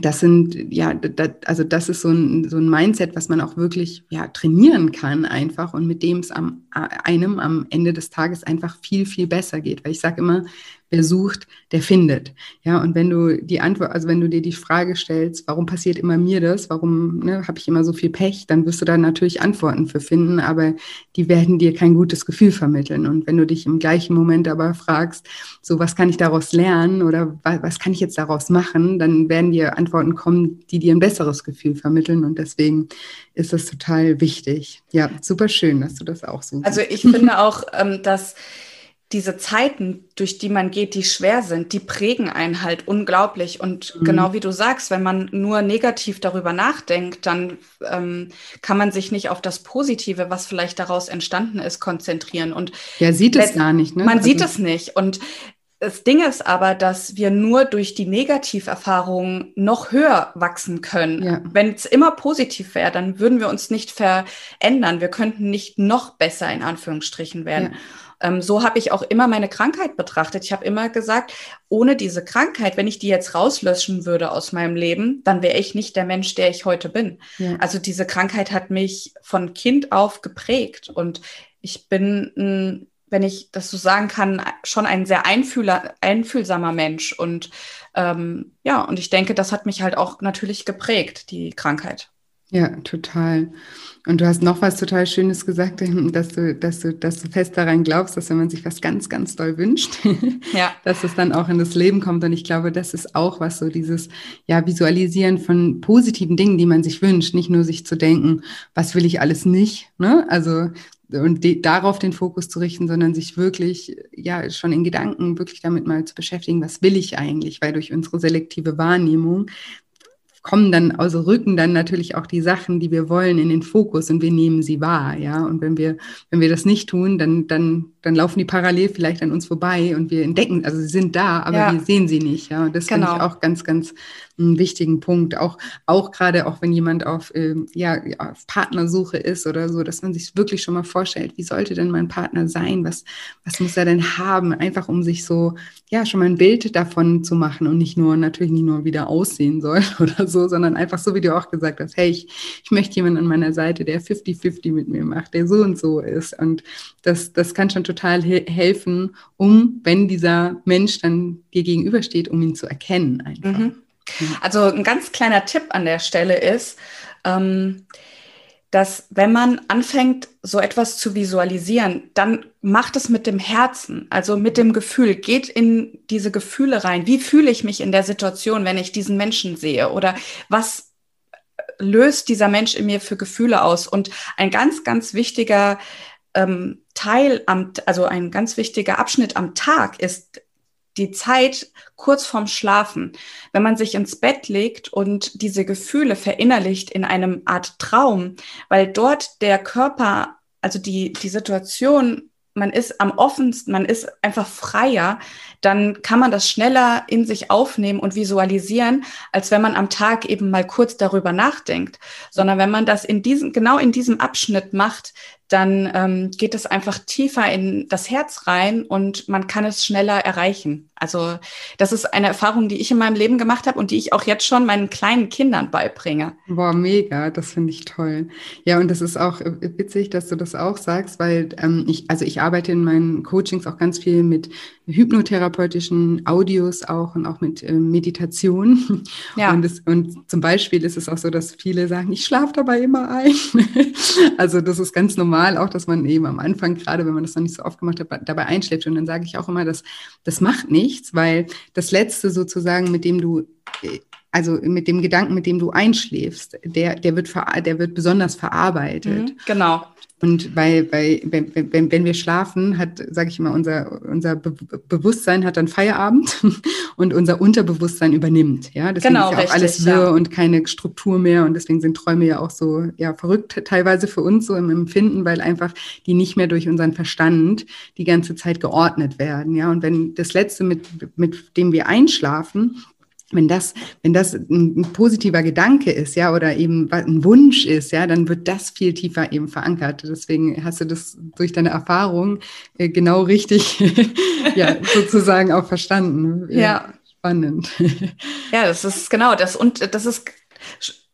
das sind, ja, das, also das ist so ein, so ein Mindset, was man auch wirklich ja, trainieren kann einfach und mit dem es am, einem am Ende des Tages einfach viel, viel besser geht. Weil ich sage immer, wer sucht, der findet. Ja, und wenn du die Antwort, also wenn du dir die Frage stellst, warum passiert immer mir das, warum ne, habe ich immer so viel Pech, dann wirst du da natürlich Antworten für finden, aber die werden dir kein gutes Gefühl vermitteln. Und wenn du dich im gleichen Moment aber fragst, so was kann ich daraus lernen oder was, was kann ich jetzt daraus machen, dann werden dir Antworten kommen, die dir ein besseres Gefühl vermitteln. Und deswegen ist das total wichtig. Ja, super schön, dass du das auch so. Also ich finde auch, ähm, dass diese Zeiten, durch die man geht, die schwer sind, die prägen einen halt unglaublich. Und mhm. genau wie du sagst, wenn man nur negativ darüber nachdenkt, dann ähm, kann man sich nicht auf das Positive, was vielleicht daraus entstanden ist, konzentrieren. Und ja, sieht es gar nicht. Ne? Man also sieht es nicht. Und das Ding ist aber, dass wir nur durch die Negativerfahrungen noch höher wachsen können. Ja. Wenn es immer positiv wäre, dann würden wir uns nicht verändern. Wir könnten nicht noch besser in Anführungsstrichen werden. Ja. Ähm, so habe ich auch immer meine Krankheit betrachtet. Ich habe immer gesagt, ohne diese Krankheit, wenn ich die jetzt rauslöschen würde aus meinem Leben, dann wäre ich nicht der Mensch, der ich heute bin. Ja. Also diese Krankheit hat mich von Kind auf geprägt und ich bin wenn ich das so sagen kann, schon ein sehr einfühler, einfühlsamer Mensch. Und ähm, ja, und ich denke, das hat mich halt auch natürlich geprägt, die Krankheit. Ja, total. Und du hast noch was total Schönes gesagt, dass du, dass du, dass du fest daran glaubst, dass wenn man sich was ganz, ganz doll wünscht, ja. dass es dann auch in das Leben kommt. Und ich glaube, das ist auch was so dieses, ja, Visualisieren von positiven Dingen, die man sich wünscht, nicht nur sich zu denken, was will ich alles nicht, ne? Also, und de, darauf den Fokus zu richten, sondern sich wirklich, ja, schon in Gedanken wirklich damit mal zu beschäftigen, was will ich eigentlich? Weil durch unsere selektive Wahrnehmung kommen dann, also rücken dann natürlich auch die Sachen, die wir wollen, in den Fokus und wir nehmen sie wahr, ja. Und wenn wir, wenn wir das nicht tun, dann, dann, dann laufen die parallel vielleicht an uns vorbei und wir entdecken, also sie sind da, aber ja. wir sehen sie nicht, ja. Und das genau. finde ich auch ganz, ganz einen wichtigen Punkt. Auch, auch gerade auch wenn jemand auf, ähm, ja, auf Partnersuche ist oder so, dass man sich wirklich schon mal vorstellt, wie sollte denn mein Partner sein? Was, was muss er denn haben? Einfach um sich so, ja, schon mal ein Bild davon zu machen und nicht nur, natürlich nicht nur wieder aussehen soll oder so, sondern einfach so, wie du auch gesagt hast, hey, ich, ich möchte jemanden an meiner Seite, der 50-50 mit mir macht, der so und so ist. Und das, das kann schon total he helfen, um, wenn dieser Mensch dann dir gegenübersteht, um ihn zu erkennen einfach. Mhm. Also ein ganz kleiner Tipp an der Stelle ist, ähm, dass wenn man anfängt, so etwas zu visualisieren, dann macht es mit dem Herzen, also mit dem Gefühl, geht in diese Gefühle rein. Wie fühle ich mich in der Situation, wenn ich diesen Menschen sehe? Oder was löst dieser Mensch in mir für Gefühle aus? Und ein ganz, ganz wichtiger ähm, Teil am, also ein ganz wichtiger Abschnitt am Tag ist die Zeit kurz vorm Schlafen, wenn man sich ins Bett legt und diese Gefühle verinnerlicht in einem Art Traum, weil dort der Körper, also die, die Situation, man ist am offensten, man ist einfach freier, dann kann man das schneller in sich aufnehmen und visualisieren, als wenn man am Tag eben mal kurz darüber nachdenkt. Sondern wenn man das in diesem, genau in diesem Abschnitt macht, dann ähm, geht es einfach tiefer in das Herz rein und man kann es schneller erreichen. Also das ist eine Erfahrung, die ich in meinem Leben gemacht habe und die ich auch jetzt schon meinen kleinen Kindern beibringe. Boah, mega, das finde ich toll. Ja, und das ist auch witzig, dass du das auch sagst, weil ähm, ich, also ich arbeite in meinen Coachings auch ganz viel mit hypnotherapeutischen Audios auch und auch mit äh, Meditation. Ja. Und, es, und zum Beispiel ist es auch so, dass viele sagen, ich schlafe dabei immer ein. also das ist ganz normal, auch dass man eben am Anfang, gerade wenn man das noch nicht so oft gemacht hat, dabei einschläft. Und dann sage ich auch immer, dass das macht nichts, weil das Letzte sozusagen, mit dem du äh, also mit dem Gedanken, mit dem du einschläfst, der, der, wird, der wird besonders verarbeitet. Mhm, genau. Und weil, weil wenn, wenn, wenn wir schlafen, hat, sage ich immer, unser, unser Be Bewusstsein hat dann Feierabend und unser Unterbewusstsein übernimmt. Ja, deswegen genau, ist ja auch richtig, alles wirr ja. und keine Struktur mehr. Und deswegen sind Träume ja auch so ja, verrückt teilweise für uns so im Empfinden, weil einfach die nicht mehr durch unseren Verstand die ganze Zeit geordnet werden. Ja, und wenn das Letzte, mit, mit dem wir einschlafen, wenn das, wenn das ein, positiver Gedanke ist, ja, oder eben ein Wunsch ist, ja, dann wird das viel tiefer eben verankert. Deswegen hast du das durch deine Erfahrung äh, genau richtig, ja, sozusagen auch verstanden. Ja. Spannend. Ja, das ist genau das und das ist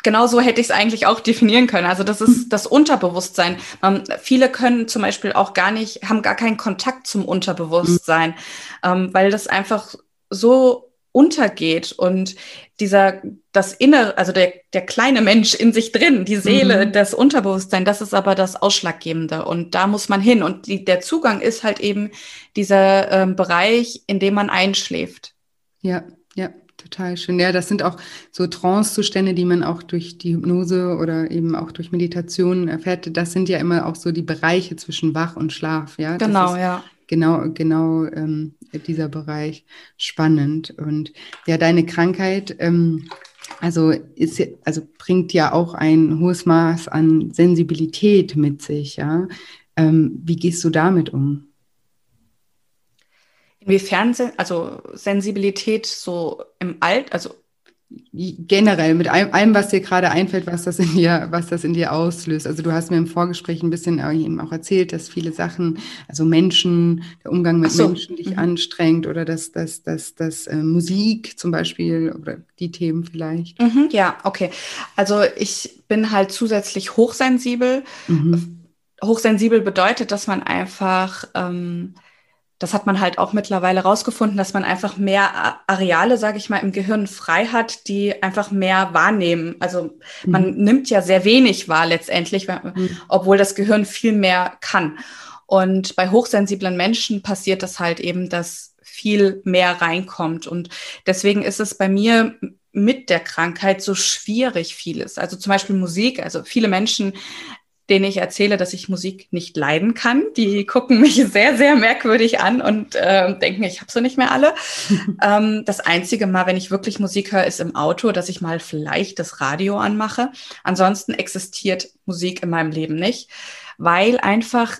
genau so hätte ich es eigentlich auch definieren können. Also das ist das Unterbewusstsein. Ähm, viele können zum Beispiel auch gar nicht, haben gar keinen Kontakt zum Unterbewusstsein, mhm. ähm, weil das einfach so untergeht und dieser, das Innere, also der, der kleine Mensch in sich drin, die Seele, mhm. das Unterbewusstsein, das ist aber das Ausschlaggebende und da muss man hin und die, der Zugang ist halt eben dieser ähm, Bereich, in dem man einschläft. Ja, ja, total schön. Ja, das sind auch so Trance-Zustände, die man auch durch die Hypnose oder eben auch durch Meditation erfährt. Das sind ja immer auch so die Bereiche zwischen Wach und Schlaf. Ja, genau, ja genau, genau ähm, dieser Bereich spannend. Und ja, deine Krankheit, ähm, also, ist, also bringt ja auch ein hohes Maß an Sensibilität mit sich, ja. Ähm, wie gehst du damit um? Inwiefern, also Sensibilität so im Alt, also generell mit allem, was dir gerade einfällt, was das in dir, was das in dir auslöst. Also du hast mir im Vorgespräch ein bisschen eben auch erzählt, dass viele Sachen, also Menschen, der Umgang mit so. Menschen dich mhm. anstrengt oder dass das, das, das äh, Musik zum Beispiel oder die Themen vielleicht. Mhm, ja, okay. Also ich bin halt zusätzlich hochsensibel. Mhm. Hochsensibel bedeutet, dass man einfach ähm, das hat man halt auch mittlerweile rausgefunden, dass man einfach mehr Areale, sage ich mal, im Gehirn frei hat, die einfach mehr wahrnehmen. Also man mhm. nimmt ja sehr wenig wahr letztendlich, mhm. obwohl das Gehirn viel mehr kann. Und bei hochsensiblen Menschen passiert das halt eben, dass viel mehr reinkommt. Und deswegen ist es bei mir mit der Krankheit so schwierig vieles. Also zum Beispiel Musik. Also viele Menschen denen ich erzähle, dass ich Musik nicht leiden kann. Die gucken mich sehr, sehr merkwürdig an und äh, denken, ich habe sie nicht mehr alle. ähm, das einzige Mal, wenn ich wirklich Musik höre, ist im Auto, dass ich mal vielleicht das Radio anmache. Ansonsten existiert Musik in meinem Leben nicht, weil einfach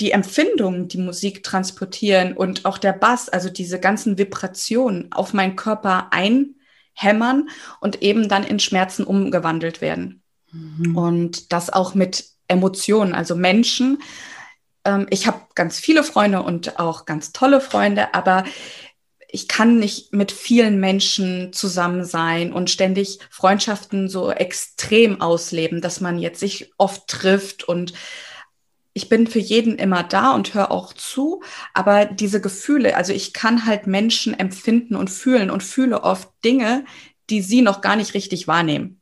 die Empfindungen, die Musik transportieren und auch der Bass, also diese ganzen Vibrationen auf meinen Körper einhämmern und eben dann in Schmerzen umgewandelt werden. Mhm. Und das auch mit Emotionen, also Menschen. Ähm, ich habe ganz viele Freunde und auch ganz tolle Freunde, aber ich kann nicht mit vielen Menschen zusammen sein und ständig Freundschaften so extrem ausleben, dass man jetzt sich oft trifft und ich bin für jeden immer da und höre auch zu, aber diese Gefühle, also ich kann halt Menschen empfinden und fühlen und fühle oft Dinge, die sie noch gar nicht richtig wahrnehmen.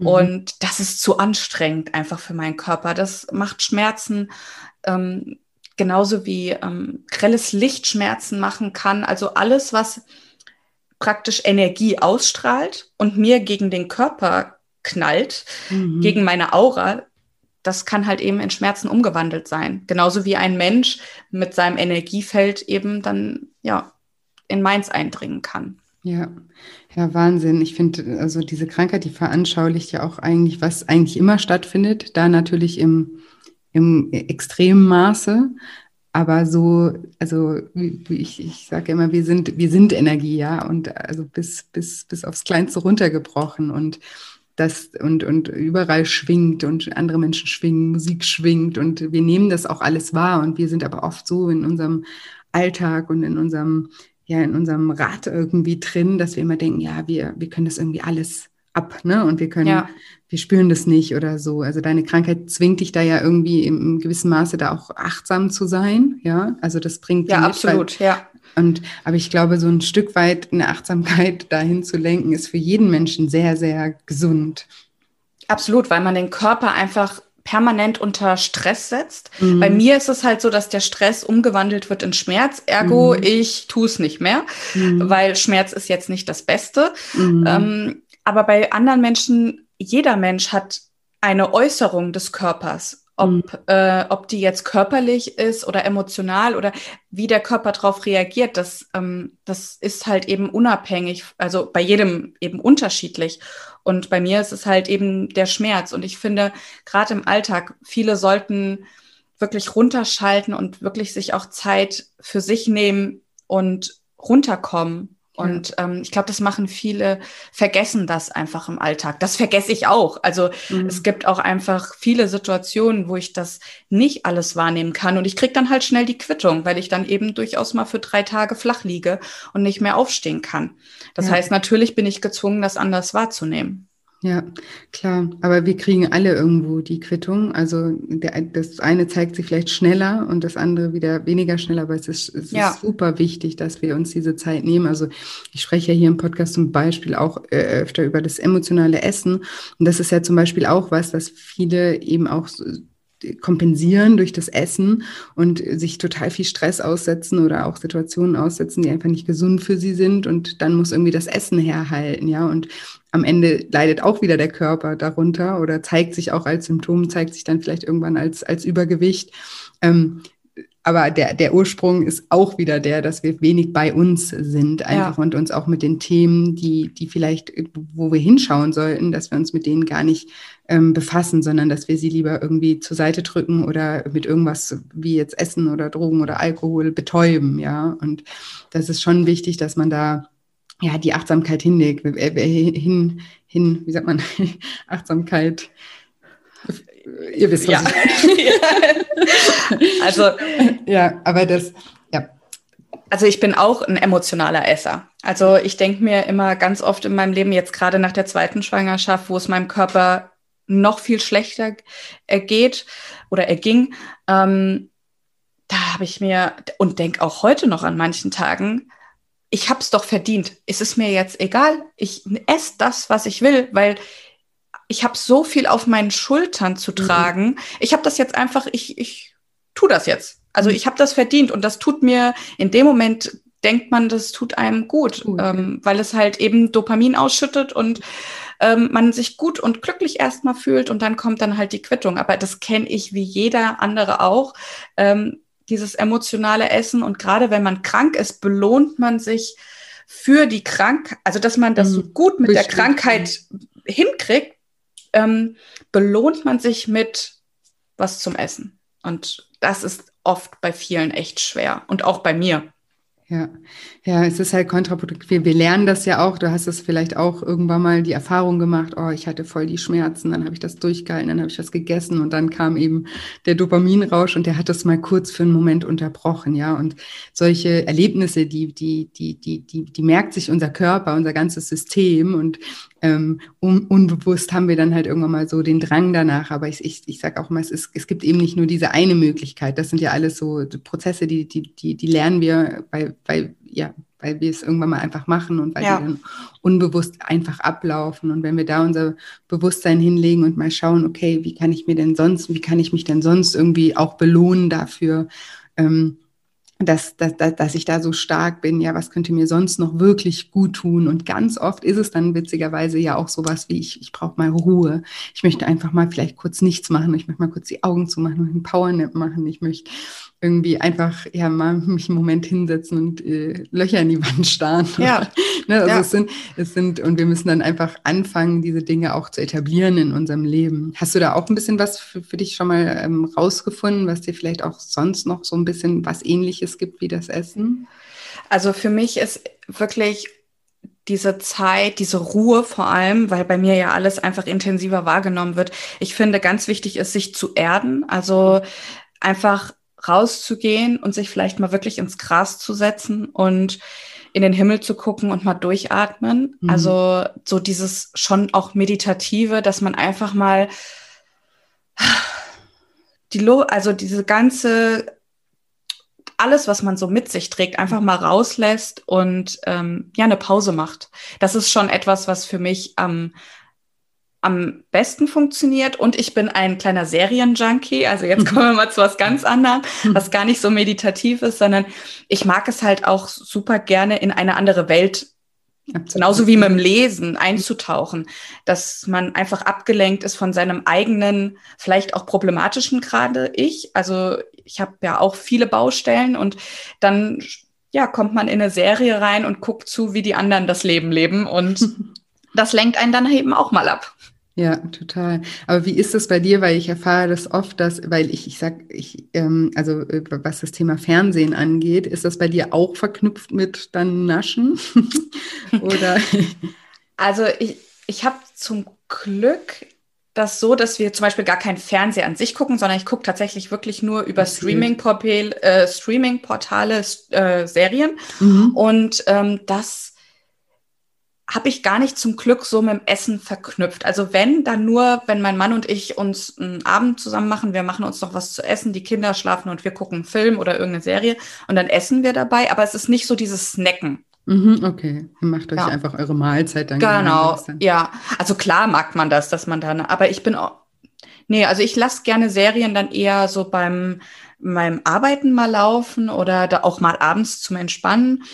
Mhm. Und das ist zu anstrengend einfach für meinen Körper. Das macht Schmerzen, ähm, genauso wie ähm, grelles Licht Schmerzen machen kann. Also alles, was praktisch Energie ausstrahlt und mir gegen den Körper knallt, mhm. gegen meine Aura, das kann halt eben in Schmerzen umgewandelt sein. Genauso wie ein Mensch mit seinem Energiefeld eben dann ja in meins eindringen kann. Ja, ja, Wahnsinn. Ich finde, also diese Krankheit, die veranschaulicht ja auch eigentlich, was eigentlich immer stattfindet, da natürlich im, im extremen Maße. Aber so, also wie, ich, ich sage immer, wir sind, wir sind Energie, ja, und also bis, bis, bis aufs Kleinste runtergebrochen und das und, und überall schwingt und andere Menschen schwingen, Musik schwingt und wir nehmen das auch alles wahr und wir sind aber oft so in unserem Alltag und in unserem ja in unserem Rad irgendwie drin, dass wir immer denken, ja, wir, wir können das irgendwie alles ab, ne? Und wir können, ja. wir spüren das nicht oder so. Also deine Krankheit zwingt dich da ja irgendwie im, gewissen Maße da auch achtsam zu sein, ja. Also das bringt ja absolut, weil, ja. Und aber ich glaube, so ein Stück weit eine Achtsamkeit dahin zu lenken, ist für jeden Menschen sehr, sehr gesund. Absolut, weil man den Körper einfach permanent unter Stress setzt. Mhm. Bei mir ist es halt so, dass der Stress umgewandelt wird in Schmerz. Ergo, mhm. ich tue es nicht mehr, mhm. weil Schmerz ist jetzt nicht das Beste. Mhm. Ähm, aber bei anderen Menschen, jeder Mensch hat eine Äußerung des Körpers. Ob, mhm. äh, ob die jetzt körperlich ist oder emotional oder wie der Körper darauf reagiert, das, ähm, das ist halt eben unabhängig, also bei jedem eben unterschiedlich. Und bei mir ist es halt eben der Schmerz. Und ich finde, gerade im Alltag, viele sollten wirklich runterschalten und wirklich sich auch Zeit für sich nehmen und runterkommen. Und ähm, ich glaube, das machen viele, vergessen das einfach im Alltag. Das vergesse ich auch. Also mhm. es gibt auch einfach viele Situationen, wo ich das nicht alles wahrnehmen kann. Und ich kriege dann halt schnell die Quittung, weil ich dann eben durchaus mal für drei Tage flach liege und nicht mehr aufstehen kann. Das ja. heißt, natürlich bin ich gezwungen, das anders wahrzunehmen. Ja, klar. Aber wir kriegen alle irgendwo die Quittung. Also der, das eine zeigt sich vielleicht schneller und das andere wieder weniger schnell. Aber es ist, es ja. ist super wichtig, dass wir uns diese Zeit nehmen. Also ich spreche ja hier im Podcast zum Beispiel auch äh, öfter über das emotionale Essen. Und das ist ja zum Beispiel auch was, was viele eben auch kompensieren durch das Essen und sich total viel Stress aussetzen oder auch Situationen aussetzen, die einfach nicht gesund für sie sind und dann muss irgendwie das Essen herhalten, ja und am Ende leidet auch wieder der Körper darunter oder zeigt sich auch als Symptom, zeigt sich dann vielleicht irgendwann als, als Übergewicht. Ähm, aber der, der Ursprung ist auch wieder der, dass wir wenig bei uns sind, einfach ja. und uns auch mit den Themen, die, die vielleicht, wo wir hinschauen sollten, dass wir uns mit denen gar nicht ähm, befassen, sondern dass wir sie lieber irgendwie zur Seite drücken oder mit irgendwas wie jetzt Essen oder Drogen oder Alkohol betäuben, ja. Und das ist schon wichtig, dass man da ja die Achtsamkeit hinlegt, hin, hin, wie sagt man, Achtsamkeit Ihr wisst, was ja. Also, ja, aber das, ja. Also ich bin auch ein emotionaler Esser. Also ich denke mir immer ganz oft in meinem Leben, jetzt gerade nach der zweiten Schwangerschaft, wo es meinem Körper noch viel schlechter geht oder erging, ähm, da habe ich mir und denke auch heute noch an manchen Tagen, ich habe es doch verdient. Ist es mir jetzt egal? Ich esse das, was ich will, weil ich habe so viel auf meinen Schultern zu mhm. tragen. Mhm. Ich habe das jetzt einfach, ich, ich tu das jetzt. Also mhm. ich habe das verdient und das tut mir in dem Moment denkt man, das tut einem gut, gut ähm, weil es halt eben Dopamin ausschüttet und ähm, man sich gut und glücklich erstmal fühlt und dann kommt dann halt die Quittung. Aber das kenne ich wie jeder andere auch. Ähm, dieses emotionale Essen und gerade wenn man krank ist, belohnt man sich für die Krankheit, also dass man das so mhm. gut mit Bestimmt. der Krankheit hinkriegt, ähm, belohnt man sich mit was zum Essen. Und das ist oft bei vielen echt schwer und auch bei mir. Ja, ja, es ist halt kontraproduktiv. Wir, wir lernen das ja auch. Du hast es vielleicht auch irgendwann mal die Erfahrung gemacht, oh, ich hatte voll die Schmerzen, dann habe ich das durchgehalten, dann habe ich was gegessen und dann kam eben der Dopaminrausch und der hat das mal kurz für einen Moment unterbrochen, ja. Und solche Erlebnisse, die, die, die, die, die, die merkt sich unser Körper, unser ganzes System und ähm, un unbewusst haben wir dann halt irgendwann mal so den Drang danach. Aber ich, ich, ich sage auch immer, es, ist, es gibt eben nicht nur diese eine Möglichkeit. Das sind ja alles so Prozesse, die, die, die, die lernen wir, weil, weil, ja, weil wir es irgendwann mal einfach machen und weil ja. die dann unbewusst einfach ablaufen. Und wenn wir da unser Bewusstsein hinlegen und mal schauen, okay, wie kann ich mir denn sonst, wie kann ich mich denn sonst irgendwie auch belohnen dafür, ähm, dass, dass, dass ich da so stark bin, ja, was könnte mir sonst noch wirklich gut tun? Und ganz oft ist es dann witzigerweise ja auch sowas wie, ich, ich brauche mal Ruhe. Ich möchte einfach mal vielleicht kurz nichts machen. Ich möchte mal kurz die Augen zumachen und einen Powernap machen. Ich möchte irgendwie einfach ja mal mich einen Moment hinsetzen und äh, Löcher in die Wand starren. Ja. ne, also ja. es sind es sind und wir müssen dann einfach anfangen, diese Dinge auch zu etablieren in unserem Leben. Hast du da auch ein bisschen was für, für dich schon mal ähm, rausgefunden, was dir vielleicht auch sonst noch so ein bisschen was Ähnliches gibt wie das Essen? Also für mich ist wirklich diese Zeit, diese Ruhe vor allem, weil bei mir ja alles einfach intensiver wahrgenommen wird. Ich finde, ganz wichtig ist, sich zu erden. Also einfach rauszugehen und sich vielleicht mal wirklich ins Gras zu setzen und in den Himmel zu gucken und mal durchatmen. Mhm. Also so dieses schon auch meditative, dass man einfach mal die Lo also diese ganze alles, was man so mit sich trägt, einfach mal rauslässt und ähm, ja eine Pause macht. Das ist schon etwas, was für mich am am besten funktioniert. Und ich bin ein kleiner Serienjunkie. Also jetzt kommen wir mal zu was ganz anderem, was gar nicht so meditativ ist, sondern ich mag es halt auch super gerne in eine andere Welt Genauso wie mit dem Lesen einzutauchen, dass man einfach abgelenkt ist von seinem eigenen, vielleicht auch problematischen gerade ich. Also ich habe ja auch viele Baustellen und dann ja kommt man in eine Serie rein und guckt zu, wie die anderen das Leben leben und das lenkt einen dann eben auch mal ab. Ja, total. Aber wie ist das bei dir? Weil ich erfahre das oft, dass, weil ich, ich sag, ich, ähm, also äh, was das Thema Fernsehen angeht, ist das bei dir auch verknüpft mit dann Naschen? Oder? Also ich, ich habe zum Glück das so, dass wir zum Beispiel gar kein Fernseher an sich gucken, sondern ich gucke tatsächlich wirklich nur über Streaming-Portale äh, Streaming äh, Serien. Mhm. Und ähm, das habe ich gar nicht zum Glück so mit dem Essen verknüpft. Also wenn, dann nur, wenn mein Mann und ich uns einen Abend zusammen machen, wir machen uns noch was zu essen, die Kinder schlafen und wir gucken einen Film oder irgendeine Serie und dann essen wir dabei, aber es ist nicht so dieses Snacken. Mhm, okay, macht euch ja. einfach eure Mahlzeit dann. Genau, ja. Also klar mag man das, dass man dann, aber ich bin auch, nee, also ich lasse gerne Serien dann eher so beim meinem Arbeiten mal laufen oder da auch mal abends zum Entspannen.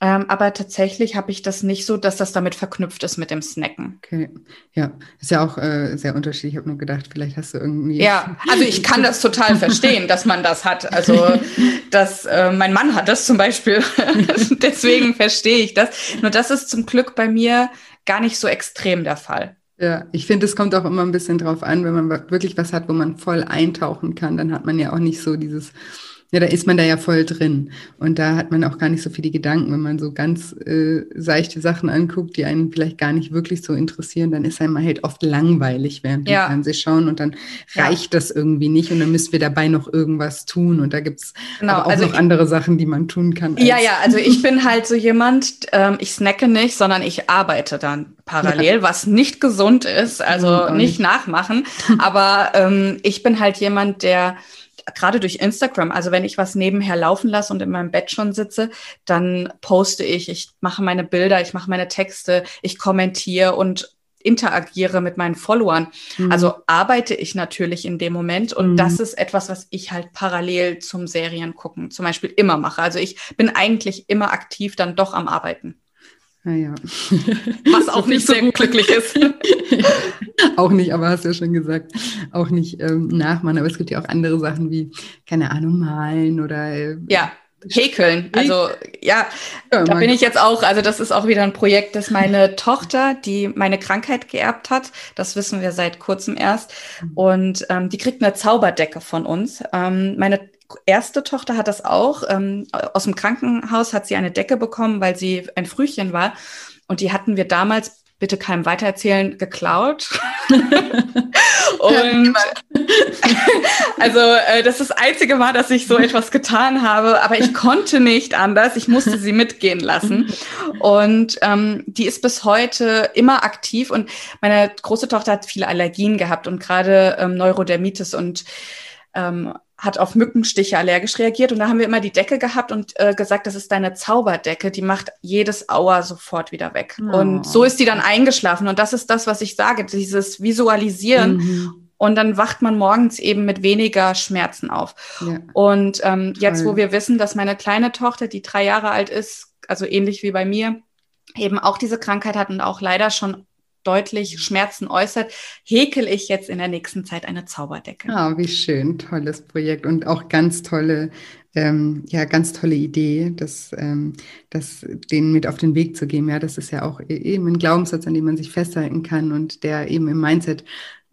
Ähm, aber tatsächlich habe ich das nicht so, dass das damit verknüpft ist mit dem Snacken. Okay, ja, ist ja auch äh, sehr unterschiedlich. Ich habe nur gedacht, vielleicht hast du irgendwie. Ja, also ich kann das total verstehen, dass man das hat. Also, dass äh, mein Mann hat das zum Beispiel. Deswegen verstehe ich das. Nur das ist zum Glück bei mir gar nicht so extrem der Fall. Ja, ich finde, es kommt auch immer ein bisschen drauf an, wenn man wirklich was hat, wo man voll eintauchen kann, dann hat man ja auch nicht so dieses ja, da ist man da ja voll drin. Und da hat man auch gar nicht so viele Gedanken. Wenn man so ganz äh, seichte Sachen anguckt, die einen vielleicht gar nicht wirklich so interessieren, dann ist einem halt oft langweilig während ja. dem Fernsehschauen und dann reicht ja. das irgendwie nicht und dann müssen wir dabei noch irgendwas tun. Und da gibt's genau. auch also noch ich, andere Sachen, die man tun kann. Ja, ja, also ich bin halt so jemand, ähm, ich snacke nicht, sondern ich arbeite dann parallel, ja. was nicht gesund ist, also nicht, nicht nachmachen. Aber ähm, ich bin halt jemand, der gerade durch Instagram, also wenn ich was nebenher laufen lasse und in meinem Bett schon sitze, dann poste ich, ich mache meine Bilder, ich mache meine Texte, ich kommentiere und interagiere mit meinen Followern. Mhm. Also arbeite ich natürlich in dem Moment und mhm. das ist etwas, was ich halt parallel zum Seriengucken zum Beispiel immer mache. Also ich bin eigentlich immer aktiv dann doch am Arbeiten. Naja. Was auch nicht sehr glücklich ist. auch nicht, aber hast du ja schon gesagt, auch nicht ähm, nachmachen. Aber es gibt ja auch andere Sachen wie, keine Ahnung, malen oder. Äh, ja. Häkeln. Also ja, ja da bin ich jetzt auch, also das ist auch wieder ein Projekt, das meine Tochter, die meine Krankheit geerbt hat, das wissen wir seit kurzem erst, mhm. und ähm, die kriegt eine Zauberdecke von uns. Ähm, meine erste Tochter hat das auch. Ähm, aus dem Krankenhaus hat sie eine Decke bekommen, weil sie ein Frühchen war. Und die hatten wir damals, bitte keinem weitererzählen, geklaut. und also äh, das ist das einzige Mal, dass ich so etwas getan habe, aber ich konnte nicht anders. Ich musste sie mitgehen lassen. Und ähm, die ist bis heute immer aktiv. Und meine große Tochter hat viele Allergien gehabt und gerade ähm, Neurodermitis und ähm, hat auf Mückenstiche allergisch reagiert und da haben wir immer die Decke gehabt und äh, gesagt, das ist deine Zauberdecke, die macht jedes Auer sofort wieder weg. Oh. Und so ist die dann eingeschlafen und das ist das, was ich sage, dieses Visualisieren. Mhm. Und dann wacht man morgens eben mit weniger Schmerzen auf. Ja. Und ähm, jetzt, wo wir wissen, dass meine kleine Tochter, die drei Jahre alt ist, also ähnlich wie bei mir, eben auch diese Krankheit hat und auch leider schon deutlich Schmerzen äußert, häkel ich jetzt in der nächsten Zeit eine Zauberdecke. Ah, wie schön, tolles Projekt und auch ganz tolle, ähm, ja, ganz tolle Idee, das, ähm, das denen mit auf den Weg zu geben. Ja, das ist ja auch e-, eben ein Glaubenssatz, an dem man sich festhalten kann und der eben im Mindset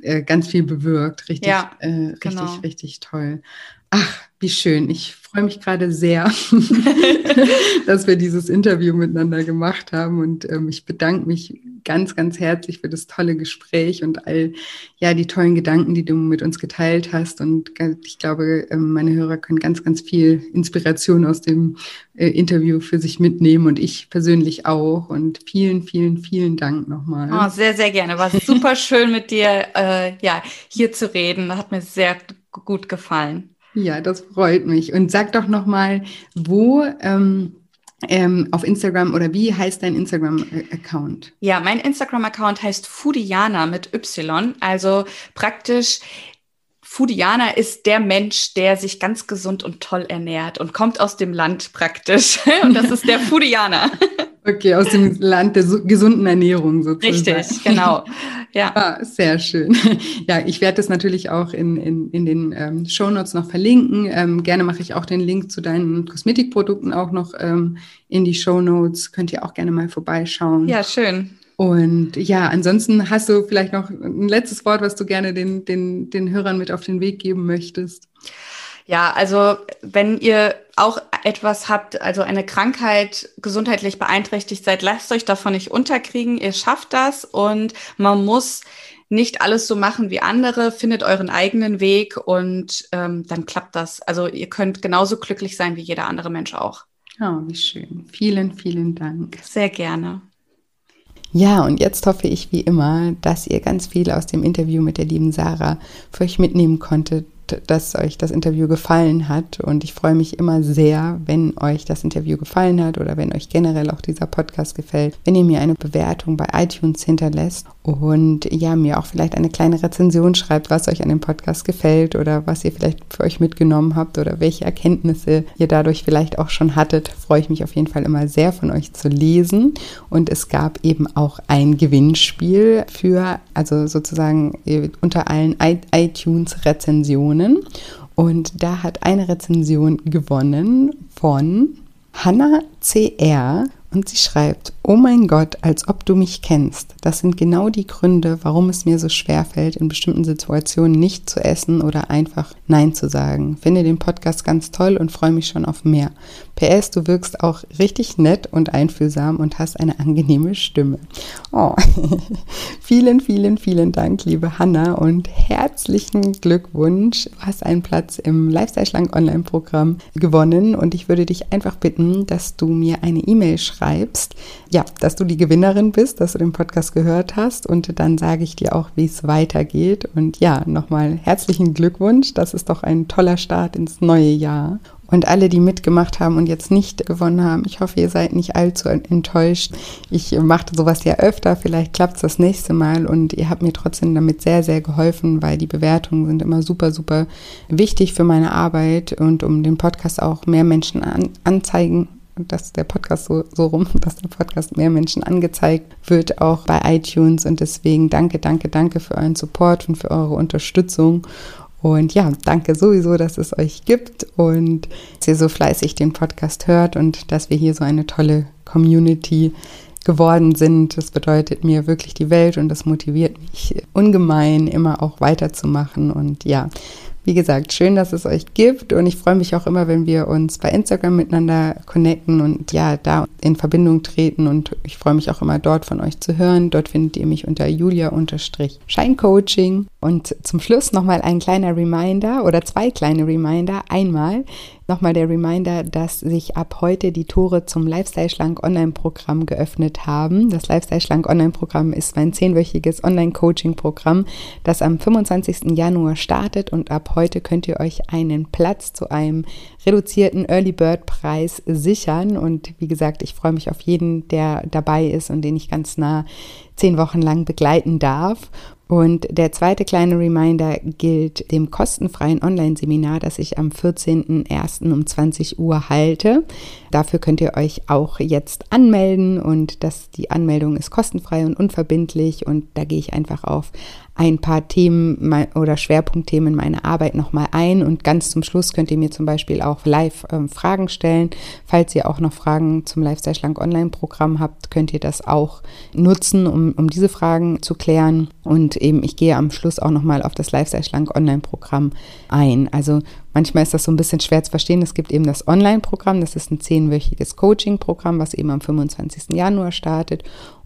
äh, ganz viel bewirkt. Richtig, ja, äh, richtig, genau. richtig toll. Ach, wie schön. Ich freue mich gerade sehr, dass wir dieses Interview miteinander gemacht haben. Und ähm, ich bedanke mich ganz, ganz herzlich für das tolle Gespräch und all ja die tollen Gedanken, die du mit uns geteilt hast. Und ich glaube, ähm, meine Hörer können ganz, ganz viel Inspiration aus dem äh, Interview für sich mitnehmen und ich persönlich auch. Und vielen, vielen, vielen Dank nochmal. Oh, sehr, sehr gerne. War super schön mit dir äh, ja, hier zu reden. Hat mir sehr gut gefallen. Ja, das freut mich. Und sag doch nochmal, wo ähm, ähm, auf Instagram oder wie heißt dein Instagram-Account? Ja, mein Instagram-Account heißt Foodiana mit Y. Also praktisch Foodiana ist der Mensch, der sich ganz gesund und toll ernährt und kommt aus dem Land praktisch. Und das ist der Foodiana. Okay, aus dem Land der gesunden Ernährung sozusagen. Richtig, genau. Ja. Ah, sehr schön. Ja, ich werde das natürlich auch in, in, in den ähm, Shownotes noch verlinken. Ähm, gerne mache ich auch den Link zu deinen Kosmetikprodukten auch noch ähm, in die Shownotes. Könnt ihr auch gerne mal vorbeischauen. Ja, schön. Und ja, ansonsten hast du vielleicht noch ein letztes Wort, was du gerne den, den, den Hörern mit auf den Weg geben möchtest. Ja, also wenn ihr auch etwas habt, also eine Krankheit gesundheitlich beeinträchtigt seid, lasst euch davon nicht unterkriegen. Ihr schafft das und man muss nicht alles so machen wie andere, findet euren eigenen Weg und ähm, dann klappt das. Also ihr könnt genauso glücklich sein wie jeder andere Mensch auch. Oh, wie schön. Vielen, vielen Dank. Sehr gerne. Ja, und jetzt hoffe ich wie immer, dass ihr ganz viel aus dem Interview mit der lieben Sarah für euch mitnehmen konntet dass euch das Interview gefallen hat. Und ich freue mich immer sehr, wenn euch das Interview gefallen hat oder wenn euch generell auch dieser Podcast gefällt, wenn ihr mir eine Bewertung bei iTunes hinterlässt und ja, mir auch vielleicht eine kleine Rezension schreibt, was euch an dem Podcast gefällt oder was ihr vielleicht für euch mitgenommen habt oder welche Erkenntnisse ihr dadurch vielleicht auch schon hattet, freue ich mich auf jeden Fall immer sehr von euch zu lesen. Und es gab eben auch ein Gewinnspiel für, also sozusagen unter allen iTunes-Rezensionen. Und da hat eine Rezension gewonnen von Hannah CR und sie schreibt, oh mein Gott, als ob du mich kennst. Das sind genau die Gründe, warum es mir so schwer fällt, in bestimmten Situationen nicht zu essen oder einfach Nein zu sagen. Finde den Podcast ganz toll und freue mich schon auf mehr. PS, du wirkst auch richtig nett und einfühlsam und hast eine angenehme Stimme. Oh, vielen, vielen, vielen Dank, liebe Hanna und herzlichen Glückwunsch. Du hast einen Platz im Lifestyle Schlank Online Programm gewonnen und ich würde dich einfach bitten, dass du mir eine E-Mail schreibst, ja, dass du die Gewinnerin bist, dass du den Podcast gehört hast. Und dann sage ich dir auch, wie es weitergeht. Und ja, nochmal herzlichen Glückwunsch. Das ist doch ein toller Start ins neue Jahr. Und alle, die mitgemacht haben und jetzt nicht gewonnen haben, ich hoffe, ihr seid nicht allzu enttäuscht. Ich mache sowas ja öfter, vielleicht klappt es das nächste Mal. Und ihr habt mir trotzdem damit sehr, sehr geholfen, weil die Bewertungen sind immer super, super wichtig für meine Arbeit. Und um den Podcast auch mehr Menschen an, anzeigen dass der Podcast so, so rum, dass der Podcast mehr Menschen angezeigt wird, auch bei iTunes. Und deswegen danke, danke, danke für euren Support und für eure Unterstützung. Und ja, danke sowieso, dass es euch gibt und dass ihr so fleißig den Podcast hört und dass wir hier so eine tolle Community geworden sind. Das bedeutet mir wirklich die Welt und das motiviert mich ungemein, immer auch weiterzumachen. Und ja, wie gesagt, schön, dass es euch gibt und ich freue mich auch immer, wenn wir uns bei Instagram miteinander connecten und ja, da in Verbindung treten und ich freue mich auch immer dort von euch zu hören. Dort findet ihr mich unter julia-scheincoaching und zum Schluss nochmal ein kleiner Reminder oder zwei kleine Reminder. Einmal Nochmal der Reminder, dass sich ab heute die Tore zum Lifestyle Schlank Online-Programm geöffnet haben. Das Lifestyle Schlank Online-Programm ist mein zehnwöchiges Online-Coaching-Programm, das am 25. Januar startet und ab heute könnt ihr euch einen Platz zu einem reduzierten Early Bird Preis sichern. Und wie gesagt, ich freue mich auf jeden, der dabei ist und den ich ganz nah zehn Wochen lang begleiten darf. Und der zweite kleine Reminder gilt dem kostenfreien Online-Seminar, das ich am 14.01. um 20 Uhr halte. Dafür könnt ihr euch auch jetzt anmelden und das, die Anmeldung ist kostenfrei und unverbindlich und da gehe ich einfach auf ein paar Themen oder Schwerpunktthemen meiner Arbeit nochmal ein und ganz zum Schluss könnt ihr mir zum Beispiel auch live ähm, Fragen stellen. Falls ihr auch noch Fragen zum Lifestyle Schlank Online Programm habt, könnt ihr das auch nutzen, um, um diese Fragen zu klären. Und eben, ich gehe am Schluss auch nochmal auf das Lifestyle Schlank Online Programm ein. Also manchmal ist das so ein bisschen schwer zu verstehen. Es gibt eben das Online Programm, das ist ein zehnwöchiges Coaching Programm, was eben am 25. Januar startet.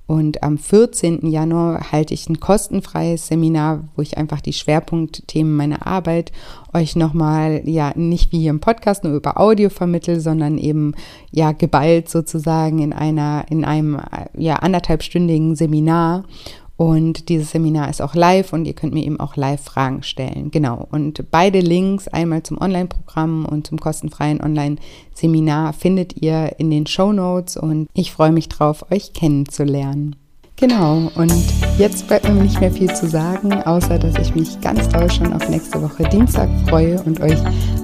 Und am 14. Januar halte ich ein kostenfreies Seminar, wo ich einfach die Schwerpunktthemen meiner Arbeit euch nochmal, ja, nicht wie hier im Podcast nur über Audio vermittel, sondern eben, ja, geballt sozusagen in einer, in einem, ja, anderthalbstündigen Seminar. Und dieses Seminar ist auch live und ihr könnt mir eben auch live Fragen stellen. Genau. Und beide Links, einmal zum Online-Programm und zum kostenfreien Online-Seminar, findet ihr in den Show Notes und ich freue mich drauf, euch kennenzulernen. Genau, und jetzt bleibt mir nicht mehr viel zu sagen, außer dass ich mich ganz doll schon auf nächste Woche Dienstag freue und euch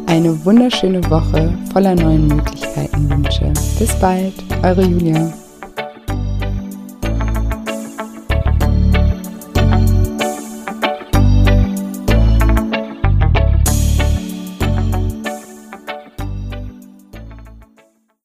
eine wunderschöne Woche voller neuen Möglichkeiten wünsche. Bis bald, eure Julia.